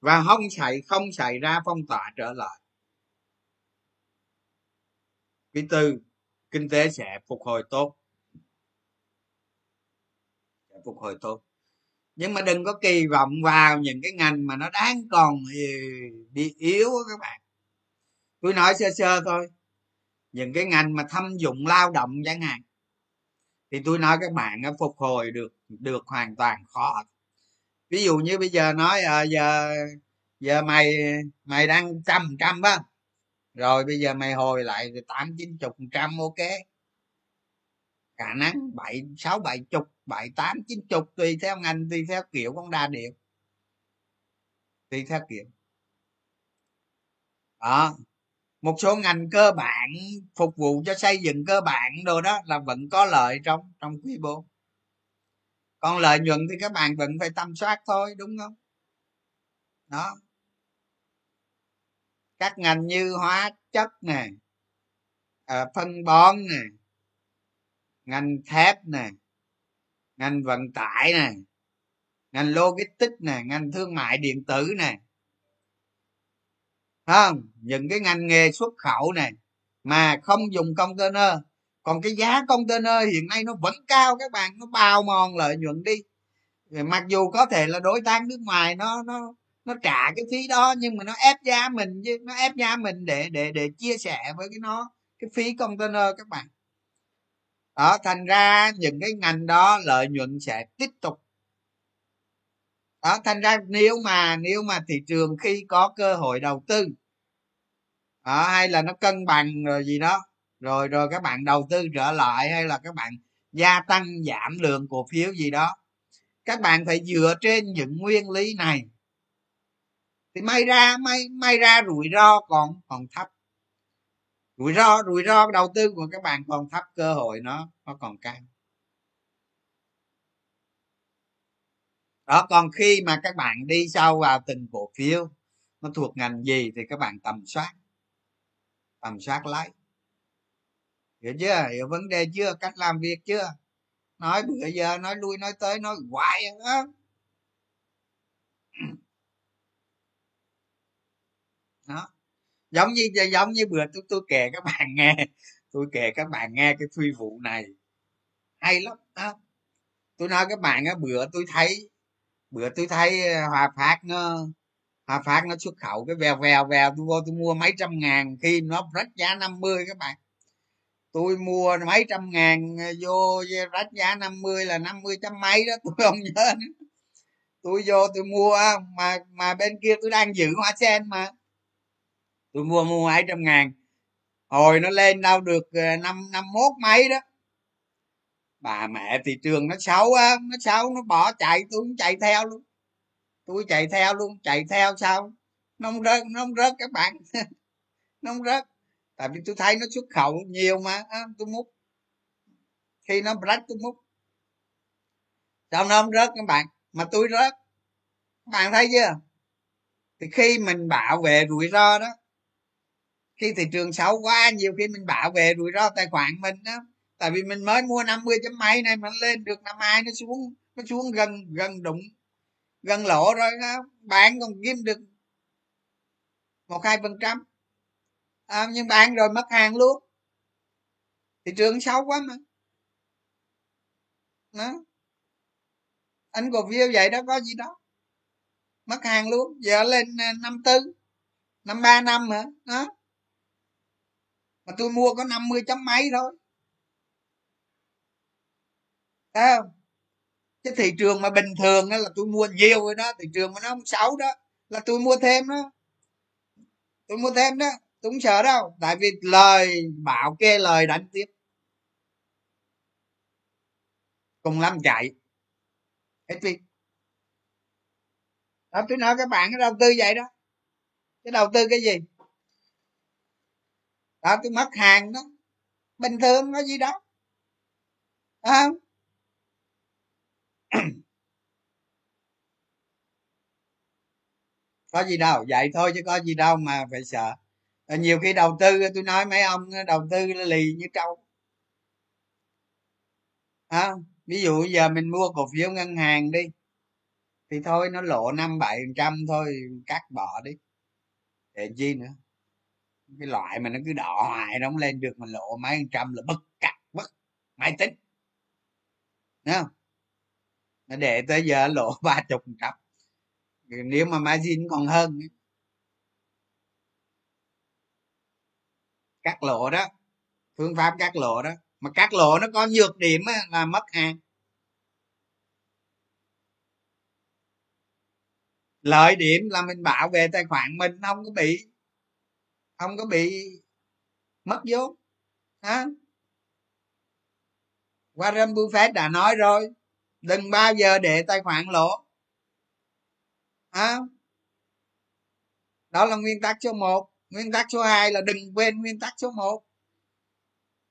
và không xảy không xảy ra phong tỏa trở lại quý tư kinh tế sẽ phục hồi tốt. Sẽ phục hồi tốt. Nhưng mà đừng có kỳ vọng vào những cái ngành mà nó đáng còn ừ, bị yếu các bạn. Tôi nói sơ sơ thôi. Những cái ngành mà thâm dụng lao động chẳng hạn thì tôi nói các bạn phục hồi được được hoàn toàn khó. Ví dụ như bây giờ nói à, giờ giờ mày mày đang trăm trăm á rồi bây giờ mày hồi lại tám chín chục trăm ok. Khả năng bảy sáu bảy chục bảy tám chín chục tùy theo ngành tùy theo kiểu con đa điệu tùy theo kiểu. Đó. Một số ngành cơ bản phục vụ cho xây dựng cơ bản đồ đó là vẫn có lợi trong trong quý bố còn lợi nhuận thì các bạn vẫn phải tâm soát thôi đúng không? Đó các ngành như hóa chất nè à, phân bón nè ngành thép nè ngành vận tải nè ngành logistics nè ngành thương mại điện tử nè. Không? Những cái ngành nghề xuất khẩu này mà không dùng container. Còn cái giá container hiện nay nó vẫn cao các bạn nó bao mòn lợi nhuận đi. Mặc dù có thể là đối tác nước ngoài nó nó nó trả cái phí đó nhưng mà nó ép giá mình chứ nó ép giá mình để để để chia sẻ với cái nó cái phí container các bạn. Đó thành ra những cái ngành đó lợi nhuận sẽ tiếp tục. Đó thành ra nếu mà nếu mà thị trường khi có cơ hội đầu tư đó, hay là nó cân bằng rồi gì đó rồi rồi các bạn đầu tư trở lại hay là các bạn gia tăng giảm lượng cổ phiếu gì đó các bạn phải dựa trên những nguyên lý này thì may ra, may may ra rủi ro còn còn thấp. Rủi ro rủi ro đầu tư của các bạn còn thấp, cơ hội nó nó còn cao. Đó, còn khi mà các bạn đi sâu vào từng cổ phiếu, nó thuộc ngành gì thì các bạn tầm soát. Tầm soát lấy. Hiểu chưa? Hiểu vấn đề chưa? Cách làm việc chưa? Nói bữa giờ, nói lui, nói tới, nói hoài à, đó đó. Giống như giống như bữa tôi tôi kể các bạn nghe, tôi kể các bạn nghe cái phi vụ này. Hay lắm, đó. tôi nói các bạn á, bữa tôi thấy, bữa tôi thấy ờ, hòa phát nó, hòa phát nó xuất khẩu cái vèo vèo vèo, tôi vô tôi mua mấy trăm ngàn khi nó rách giá 50 các bạn. Tôi mua mấy trăm ngàn ờ, vô rách giá 50 là 50 trăm mấy đó, tôi không nhớ nữa. Tôi vô tôi mua, mà mà bên kia tôi đang giữ hoa sen mà tôi mua mua hai trăm ngàn. Hồi nó lên đâu được ờ, năm năm mốt mấy đó. Bà mẹ thị trường nó xấu á nó xấu nó bỏ chạy tôi cũng chạy theo luôn. Tôi chạy theo luôn chạy theo sao? Nó không rớt nó không rớt các bạn. Nó không rớt. Tại vì tôi thấy nó xuất khẩu nhiều mà à, tôi múc. Khi nó rách tôi múc. Sao nó không rớt các bạn? Mà tôi rớt. Các bạn thấy chưa? Thì khi mình bảo vệ rủi ro đó khi thị trường xấu quá nhiều khi mình bảo vệ rủi ro tài khoản mình đó tại vì mình mới mua 50 chấm mấy này mà lên được năm hai nó xuống nó xuống gần gần đụng gần lỗ rồi đó. bạn còn kiếm được một hai phần trăm. À, nhưng bạn rồi mất hàng luôn. Thị trường xấu quá mà. Đó. Anh cổ phiếu vậy đó có gì đó. Mất hàng luôn. Giờ lên à, năm tư năm ba năm hả? Đó mà tôi mua có 50 chấm mấy thôi. Thấy không? Cái thị trường mà bình thường đó là tôi mua nhiều rồi đó, thị trường mà nó không xấu đó, là tôi mua thêm đó. Tôi mua thêm đó, tôi không sợ đâu, tại vì lời bảo kê lời đánh tiếp. Cùng lắm chạy. Hết việc. Đó, tôi nói các bạn cái đầu tư vậy đó. Cái đầu tư cái gì? Đó tôi mất hàng đó. Bình thường có gì đó. Không? Có gì đâu vậy thôi chứ có gì đâu mà phải sợ. Nhiều khi đầu tư tôi nói mấy ông đầu tư lì như trâu. À, ví dụ giờ mình mua cổ phiếu ngân hàng đi thì thôi nó lộ năm bảy trăm thôi cắt bỏ đi. Để chi nữa? Cái loại mà nó cứ đỏ hoài nó không lên được mà lộ mấy trăm là bất cắt bất máy tính. Đúng không? Nó để tới giờ lộ ba chục trăm. Nếu mà margin còn hơn cắt lộ đó, phương pháp cắt lộ đó. Mà cắt lộ nó có nhược điểm là mất hàng. Lợi điểm là mình bảo vệ tài khoản mình không có bị không có bị mất vốn hả Warren Buffett đã nói rồi đừng bao giờ để tài khoản lỗ à, đó là nguyên tắc số 1 nguyên tắc số 2 là đừng quên nguyên tắc số 1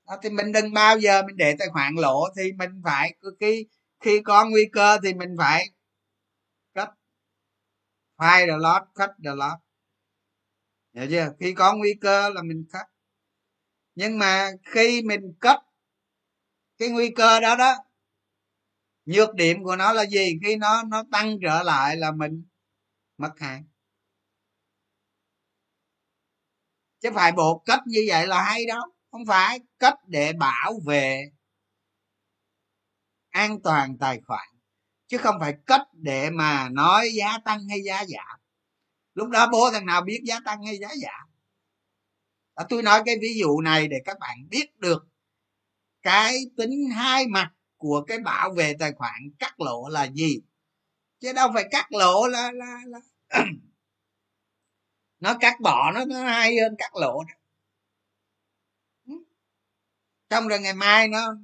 đó, thì mình đừng bao giờ mình để tài khoản lỗ thì mình phải khi khi có nguy cơ thì mình phải cắt file the lot cut the lot hiểu chưa? Khi có nguy cơ là mình cắt nhưng mà khi mình cắt cái nguy cơ đó đó, nhược điểm của nó là gì? Khi nó nó tăng trở lại là mình mất hàng chứ phải bộ cách như vậy là hay đâu không phải. Cách để bảo vệ an toàn tài khoản. Chứ không phải cách để mà nói giá tăng hay giá giảm lúc đó bố thằng nào biết giá tăng hay giá giảm? Đó, tôi nói cái ví dụ này để các bạn biết được cái tính hai mặt của cái bảo vệ tài khoản cắt lỗ là gì. Chứ đâu phải cắt lỗ là là, là nó cắt bỏ nó, nó hay hơn cắt lỗ Trong ừ. rồi ngày mai nó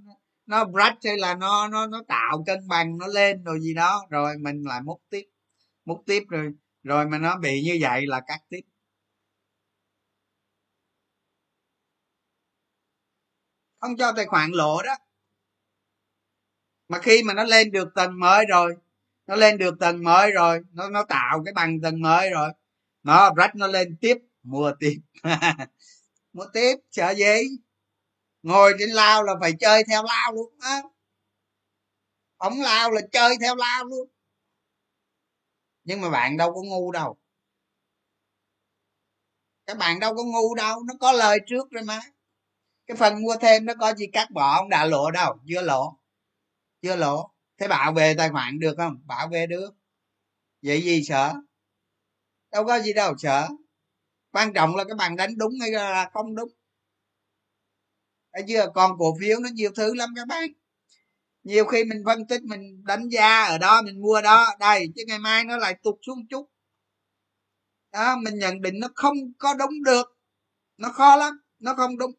nó brush hay là nó nó nó tạo cân bằng nó lên rồi gì đó rồi mình lại múc tiếp múc tiếp rồi rồi mà nó bị như vậy là cắt tiếp. Không cho tài khoản lỗ đó. Mà khi mà nó lên được tầng mới rồi, nó lên được tầng mới rồi, nó nó tạo cái bằng tầng mới rồi, nó rách nó lên tiếp, mua tiếp. Mua tiếp, sợ gì? Ngồi trên lao là phải chơi theo lao luôn á. Ổng lao là chơi theo lao luôn nhưng mà bạn đâu có ngu đâu. Các bạn đâu có ngu đâu, nó có lời trước rồi mà. Cái phần mua thêm nó có gì cắt bỏ không? Đã lộ đâu, chưa lộ. Chưa lộ. Thế bảo vệ tài khoản được không? Bảo vệ được. Vậy gì sợ? Đâu có gì đâu sợ. Quan trọng là các bạn đánh đúng hay là không đúng. Thấy chưa? Còn cổ phiếu nó nhiều thứ lắm các bạn nhiều khi mình phân tích, mình đánh giá ở đó, mình mua đó, đây, chứ ngày mai nó lại tụt xuống chút. Đó, mình nhận định nó không có đúng được. Nó khó lắm, nó không đúng.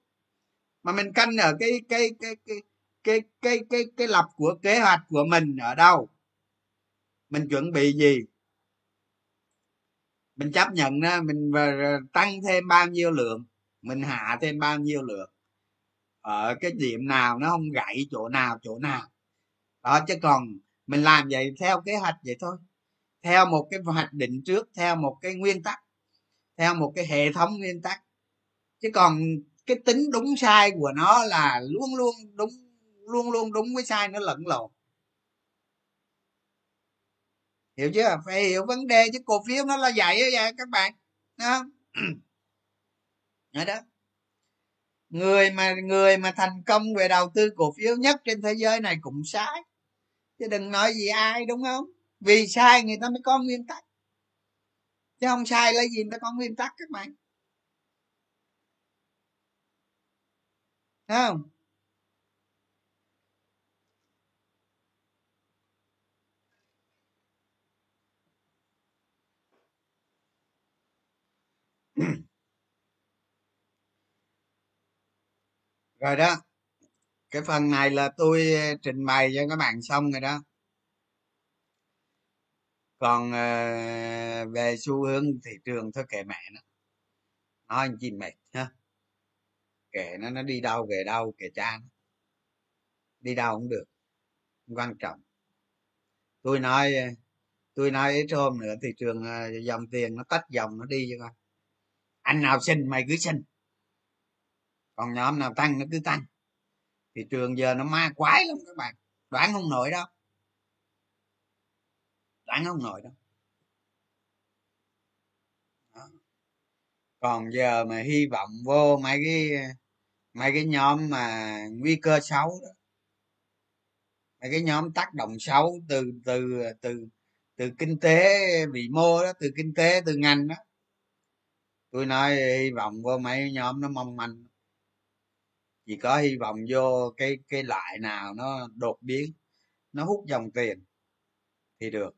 Mà mình canh ở cái cái cái cái cái cái cái cái lập của, kế hoạch của mình ở đâu? Mình chuẩn bị gì? Mình chấp nhận mình tăng thêm bao nhiêu lượng, mình hạ thêm bao nhiêu lượng. Ở cái điểm nào nó không gãy chỗ nào chỗ nào đó, chứ còn mình làm vậy theo kế hoạch vậy thôi. Theo một cái hoạch định trước, theo một cái nguyên tắc, theo một cái hệ thống nguyên tắc. Chứ còn cái tính đúng sai của nó là luôn luôn đúng, luôn luôn đúng với sai, nó lẫn lộn. Hiểu chưa? Phải hiểu vấn đề, chứ cổ phiếu nó là vậy vậy, các bạn. Đó đó. Người mà người mà thành công về đầu tư cổ phiếu nhất trên thế giới này cũng sai chứ đừng nói gì ai, đúng không? Vì sai người ta mới có nguyên tắc. Chứ không sai lấy gì người ta có nguyên tắc các bạn. Thấy không? Rồi đó cái phần này là tôi ờ, trình bày cho các bạn xong rồi đó. Còn ờ, về xu hướng thị trường thôi, kệ mẹ nó. Nói anh chị mệt ha. Kệ nó nó đi đâu về đâu, kệ cha nó. Đi đâu cũng được, không quan trọng. Tôi nói ờ, tôi nói ít hôm nữa, thị trường dòng tiền nó tách dòng nó đi cho con anh nào xin mày cứ xin. Còn nhóm nào tăng nó cứ tăng thị trường giờ nó ma quái lắm các bạn. Đoán không nổi đâu đoán không nổi đâu Đó. còn giờ mà hy vọng vô mấy cái mấy cái nhóm mà nguy cơ xấu đó. Mấy cái nhóm tác động xấu từ từ từ từ kinh tế vĩ mô đó, từ kinh tế, từ ngành đó. Tôi nói hy vọng vô mấy nhóm nó mong manh chỉ có hy vọng vô cái cái loại nào nó đột biến nó hút dòng tiền thì được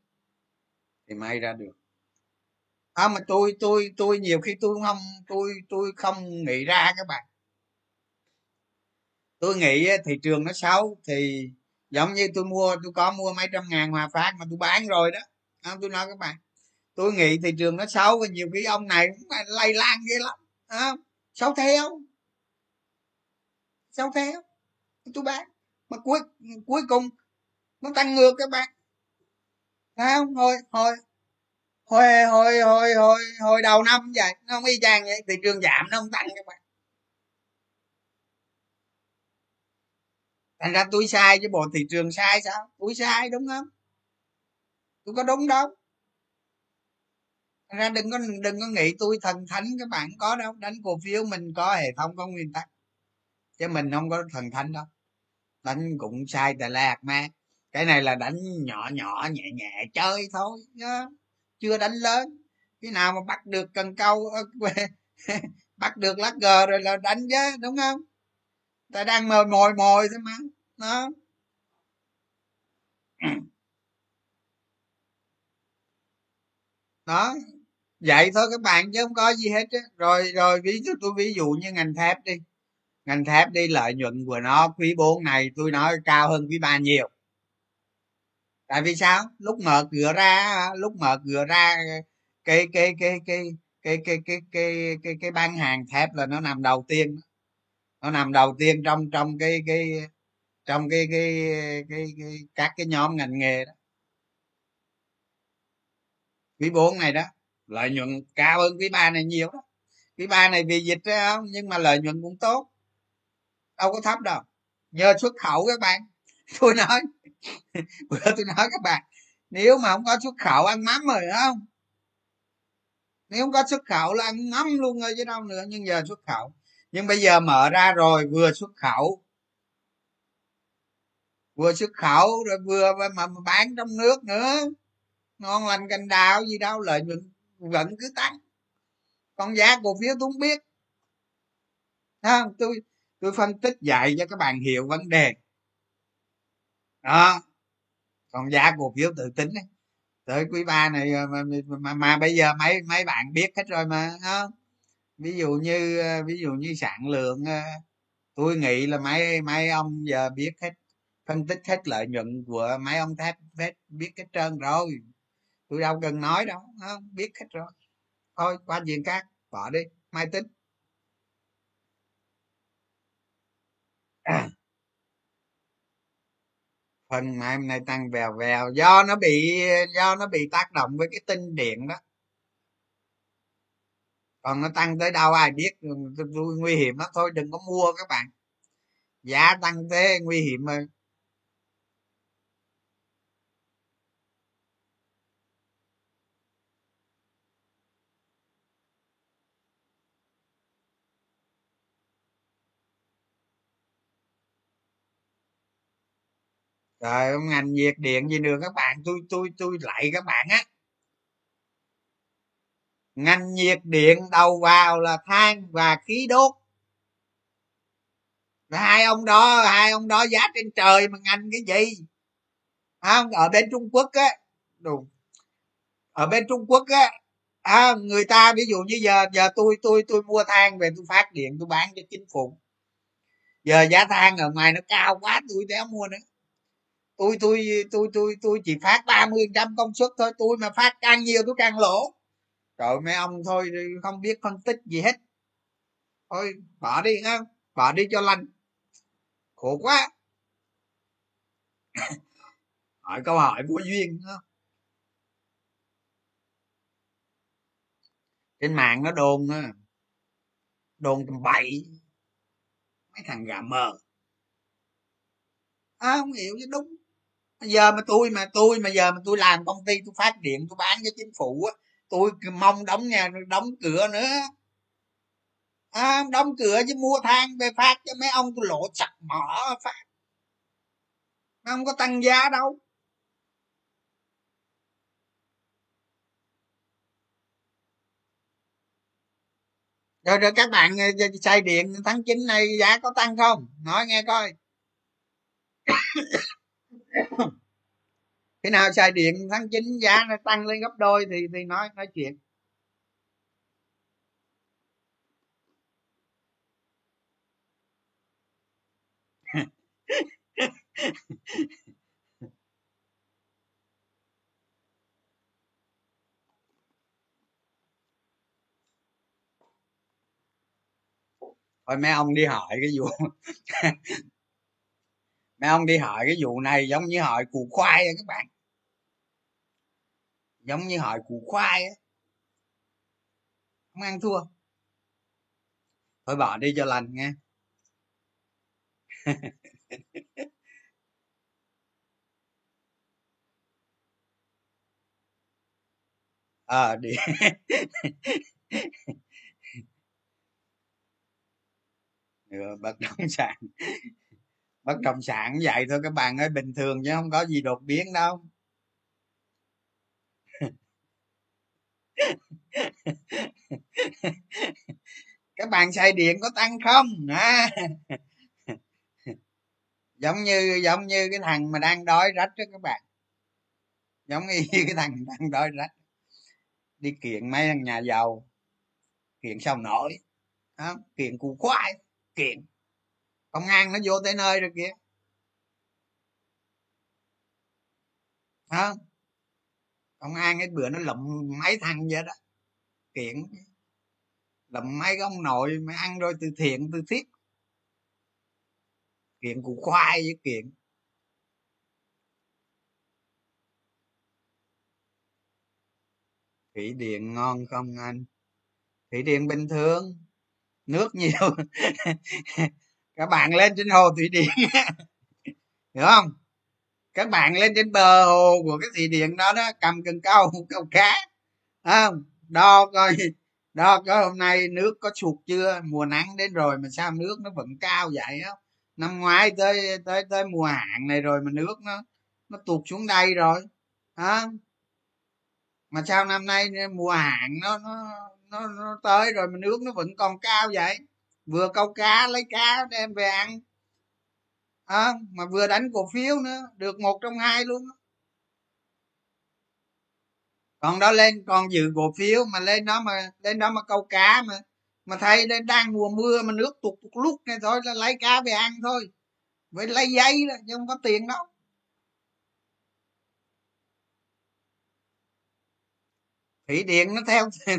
thì may ra được. À mà tôi tôi tôi nhiều khi tôi không tôi tôi không nghĩ ra các bạn. Tôi nghĩ thị trường nó xấu thì giống như tôi mua tôi có mua mấy trăm ngàn hòa phát mà tôi bán rồi đó. À, tôi nói các bạn tôi nghĩ thị trường nó xấu và nhiều khi ông này cũng lây lan ghê lắm à, xấu theo sao thế tôi bán. Mà cuối cuối cùng, nó tăng ngược các bạn. Phải không? Hồi hồi hồi hồi hồi hồi hồi đầu năm vậy, nó không y chang vậy. Thị trường giảm, nó không tăng các bạn. Thành ra tôi sai chứ bộ thị trường sai sao? Tôi sai đúng không? Tôi có đúng đâu. Thành ra đừng có đừng có nghĩ tôi thần thánh các bạn có đâu. Đánh cổ phiếu mình có hệ thống có nguyên tắc chứ mình không có thần thánh đâu đánh cũng sai tà lạc mà. Cái này là đánh nhỏ nhỏ, nhẹ nhẹ, chơi thôi nhá chưa đánh lớn. Cái nào mà bắt được cần câu ờ, bắt được lá cờ rồi là đánh chứ, đúng không? Ta đang mồi mồi mồi thôi mà, đó. Đó. Vậy thôi các bạn chứ không có gì hết á rồi rồi ví dụ tôi ví dụ như ngành thép đi ngành thép đi lợi nhuận của nó quý 4 này tôi nói cao hơn quý ba nhiều tại vì sao lúc mở cửa ra lúc mở cửa ra cái cái cái cái cái cái cái cái cái cái bán hàng thép là nó nằm đầu tiên nó nằm đầu tiên trong trong cái cái trong cái cái cái, cái, các cái nhóm ngành nghề đó quý 4 này đó lợi nhuận cao hơn quý ba này nhiều đó quý ba này vì dịch ra không nhưng mà lợi nhuận cũng tốt đâu có thấp đâu. Nhờ xuất khẩu các bạn. Tôi nói bữa tôi nói các bạn nếu mà không có xuất khẩu ăn mắm rồi không? Nếu không có xuất khẩu là ăn mắm luôn rồi chứ đâu nữa nhưng giờ xuất khẩu. Nhưng bây giờ mở ra rồi vừa xuất khẩu vừa xuất khẩu rồi vừa mà, mà bán trong nước nữa. Ngon lành cành đào gì đâu lợi nhuận vẫn cứ tăng. Còn giá cổ phiếu tôi không biết. Không? Tôi tôi phân tích dạy cho các bạn hiểu vấn đề. Đó. Còn giá cổ phiếu tự tính ấy. tới quý ba này ờ, mà, mà, mà, mà bây giờ mấy mấy bạn biết hết rồi mà không ví dụ như ờ, ví dụ như sản lượng ờ, tôi nghĩ là mấy mấy ông giờ biết hết phân tích hết lợi nhuận của mấy ông thép hết biết hết trơn rồi. Tôi đâu cần nói đâu không biết hết rồi. Thôi qua chuyện khác bỏ đi. Mai tính. Phần mai, hôm nay tăng vèo vèo. Do nó bị, do nó bị tác động với cái tinh điện đó. Còn nó tăng tới đâu ai biết, nguy hiểm lắm. Thôi đừng có mua các bạn. Giá tăng thế nguy hiểm mà trời ngành nhiệt điện gì nữa các bạn? Tôi tôi tôi lại các bạn á. Ngành nhiệt điện đầu vào là than và khí đốt. Hai ông đó hai ông đó giá trên trời mà ngành cái gì? Không ở bên trung quốc á. Đúng. Ở bên trung quốc á à, người ta ví dụ như giờ giờ tôi tôi tôi mua than về tôi phát điện tôi bán cho chính phủ. Giờ giá than ở ngoài nó cao quá tôi đéo mua nữa tôi tôi tôi tôi tôi chỉ phát ba mươi trăm công suất thôi. Tôi mà phát càng nhiều tôi càng lỗ. Trời mấy ông thôi không biết phân tích gì hết. Thôi bỏ đi ha. Bỏ đi cho lành. Khổ quá. Hỏi câu hỏi vô duyên không trên mạng nó đồn đồn tầm bậy. Mấy thằng gà mờ. À, không hiểu chứ đúng giờ mà tôi mà tôi mà giờ mà tôi làm công ty tôi phát điện tôi bán cho chính phủ á tôi mong đóng nhà đóng cửa nữa. À, đóng cửa chứ mua than về phát cho mấy ông tôi lộ chặt mỏ phát. Không có tăng giá đâu. Rồi rồi các bạn ờ, xài điện tháng 9 này giá có tăng không? Nói nghe coi khi nào xài điện tháng 9 giá nó tăng lên gấp đôi thì thì nói nói chuyện. Thôi mấy ông đi hỏi cái vụ mấy ông đi hỏi cái vụ này giống như hỏi củ khoai á các bạn. Giống như hỏi củ khoai á. Không ăn thua. Thôi bỏ đi cho lành nghe ờ à, đi bất động sản bất động sản vậy thôi các bạn ơi bình thường chứ không có gì đột biến đâu. Các bạn xài điện có tăng không? À. giống như giống như cái thằng mà đang đói rách đó các bạn. Giống như cái thằng đang đói rách. Đi kiện mấy thằng nhà giàu kiện sao nổi đó, kiện củ khoai kiện công an nó vô tới nơi rồi kìa. Hả? công an cái bữa nó lụm mấy thằng vậy đó. Kiện. Lụm mấy ông nội mà ăn rồi từ thiện, từ thiết kiện củ khoai với kiện. Thủy điện ngon không anh? Thủy điện bình thường. Nước nhiều. các bạn lên trên hồ thủy điện hiểu không? Các bạn lên trên bờ hồ của cái thủy điện đó đó cầm cần câu câu cá không? Đo coi đo coi hôm nay nước có sụt chưa? Mùa nắng đến rồi mà sao nước nó vẫn cao vậy á? Năm ngoái tới tới tới mùa hạn này rồi mà nước nó nó tụt xuống đây rồi hả mà sao năm nay mùa hạn nó nó nó, nó tới rồi mà nước nó vẫn còn cao vậy? Vừa câu cá lấy cá đem về ăn. À, mà vừa đánh cổ phiếu nữa được một trong hai luôn còn đó lên còn giữ cổ phiếu mà lên đó mà lên đó mà câu cá mà mà thấy lên đang mùa mưa mà nước tụt tụt lúc này thôi là lấy cá về ăn thôi. Với lấy giấy đó chứ không có tiền đâu thủy điện nó theo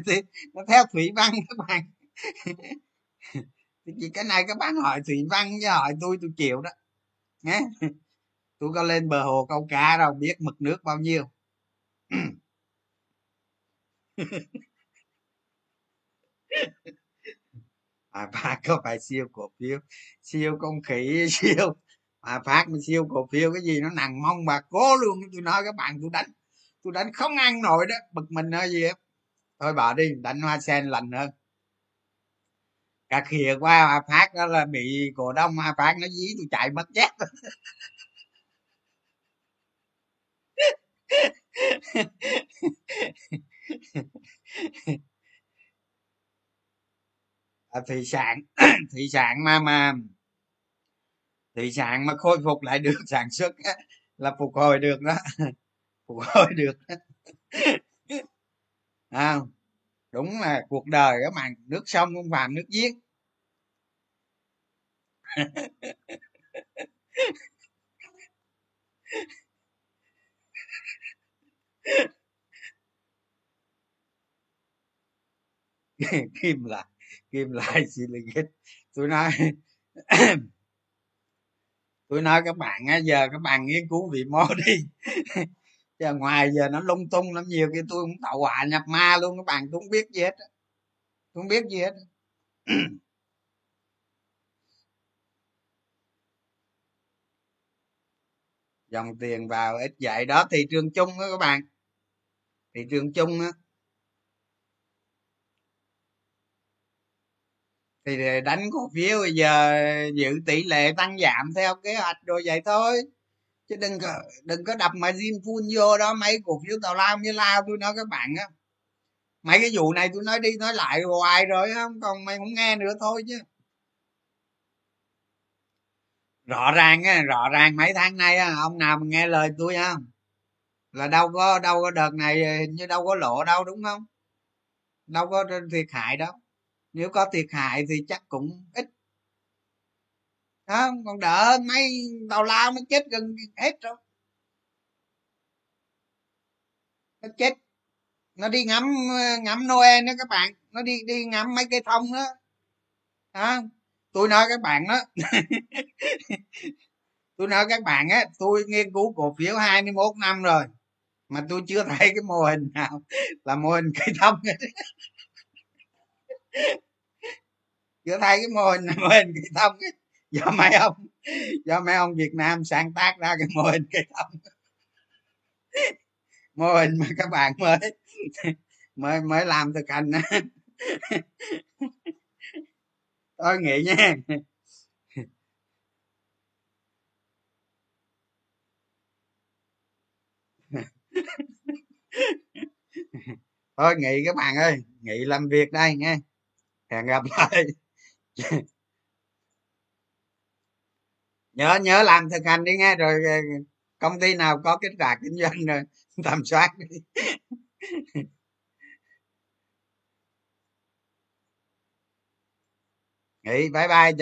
nó theo thủy văn các bạn. thì cái này các bạn hỏi thủy văn với hỏi tôi tôi chịu đó. Nhé. Tôi có lên bờ hồ câu cá đâu, biết mực nước bao nhiêu. À phát có phải siêu cổ phiếu? Siêu công khỉ, siêu. À phát mà siêu cổ phiếu cái gì nó nặng mong bà cố luôn. Tôi nói các bạn, tôi đánh tôi đánh không ăn nổi đó. Bực mình hay gì hết thôi bỏ đi, đánh hoa sen lành hơn cà khìa qua hoa phát đó là bị cổ đông hoa phát nó dí tôi chạy mất dép à, thủy sản thủy sản mà mà thủy sản mà khôi phục lại được sản xuất là phục hồi được đó. Phục hồi được. À, đúng là cuộc đời các bạn nước sông không phải nước giếng. Kim lại kim lại silicate tôi nói tôi nói các bạn á, giờ các bạn nghiên cứu vị mô đi. giờ ngoài giờ nó lung tung lắm, nhiều kia tôi cũng tạo họa nhập ma luôn, các bạn tôi không biết gì hết tôi không biết gì hết. Dòng tiền vào ít vậy đó, thị trường chung đó các bạn. Thị trường chung á. Thì đánh cổ phiếu bây giờ giữ tỷ lệ tăng giảm theo kế hoạch rồi vậy thôi chứ đừng có đừng có đập mà zin full vô đó, mấy cổ phiếu tào lao như lao tôi nói các bạn á. Mấy cái vụ này tôi nói đi nói lại hoài rồi không còn mày không nghe nữa thôi chứ. Rõ ràng á, rõ ràng mấy tháng nay á, ông nào mà nghe lời tôi á, là đâu có đâu có đợt này ờ, như đâu có lộ đâu, đúng không? Đâu có thiệt hại đâu. Nếu có thiệt hại thì chắc cũng ít không, còn đỡ mấy tàu lao nó chết gần hết rồi. Nó chết. Nó đi ngắm ngắm noel đó các bạn. Nó đi đi ngắm mấy cây thông đó. Đó tôi nói các bạn đó. Tôi nói các bạn á, tôi nghiên cứu cổ phiếu 21 năm rồi, mà tôi chưa thấy cái mô hình nào là mô hình cây thông chưa thấy cái mô hình mô hình cây thông ấy. do mấy ông do mấy ông việt nam sáng tác ra cái mô hình cây thông. Mô hình mà các bạn mới mới mới làm thực hành tôi nghĩ nha. Thôi nghỉ các bạn ơi, nghỉ làm việc đây nha. Hẹn gặp lại nhớ nhớ làm thực hành đi nghe, rồi công ty nào có kết quả kinh doanh rồi tầm soát đi. Nghỉ, bye bye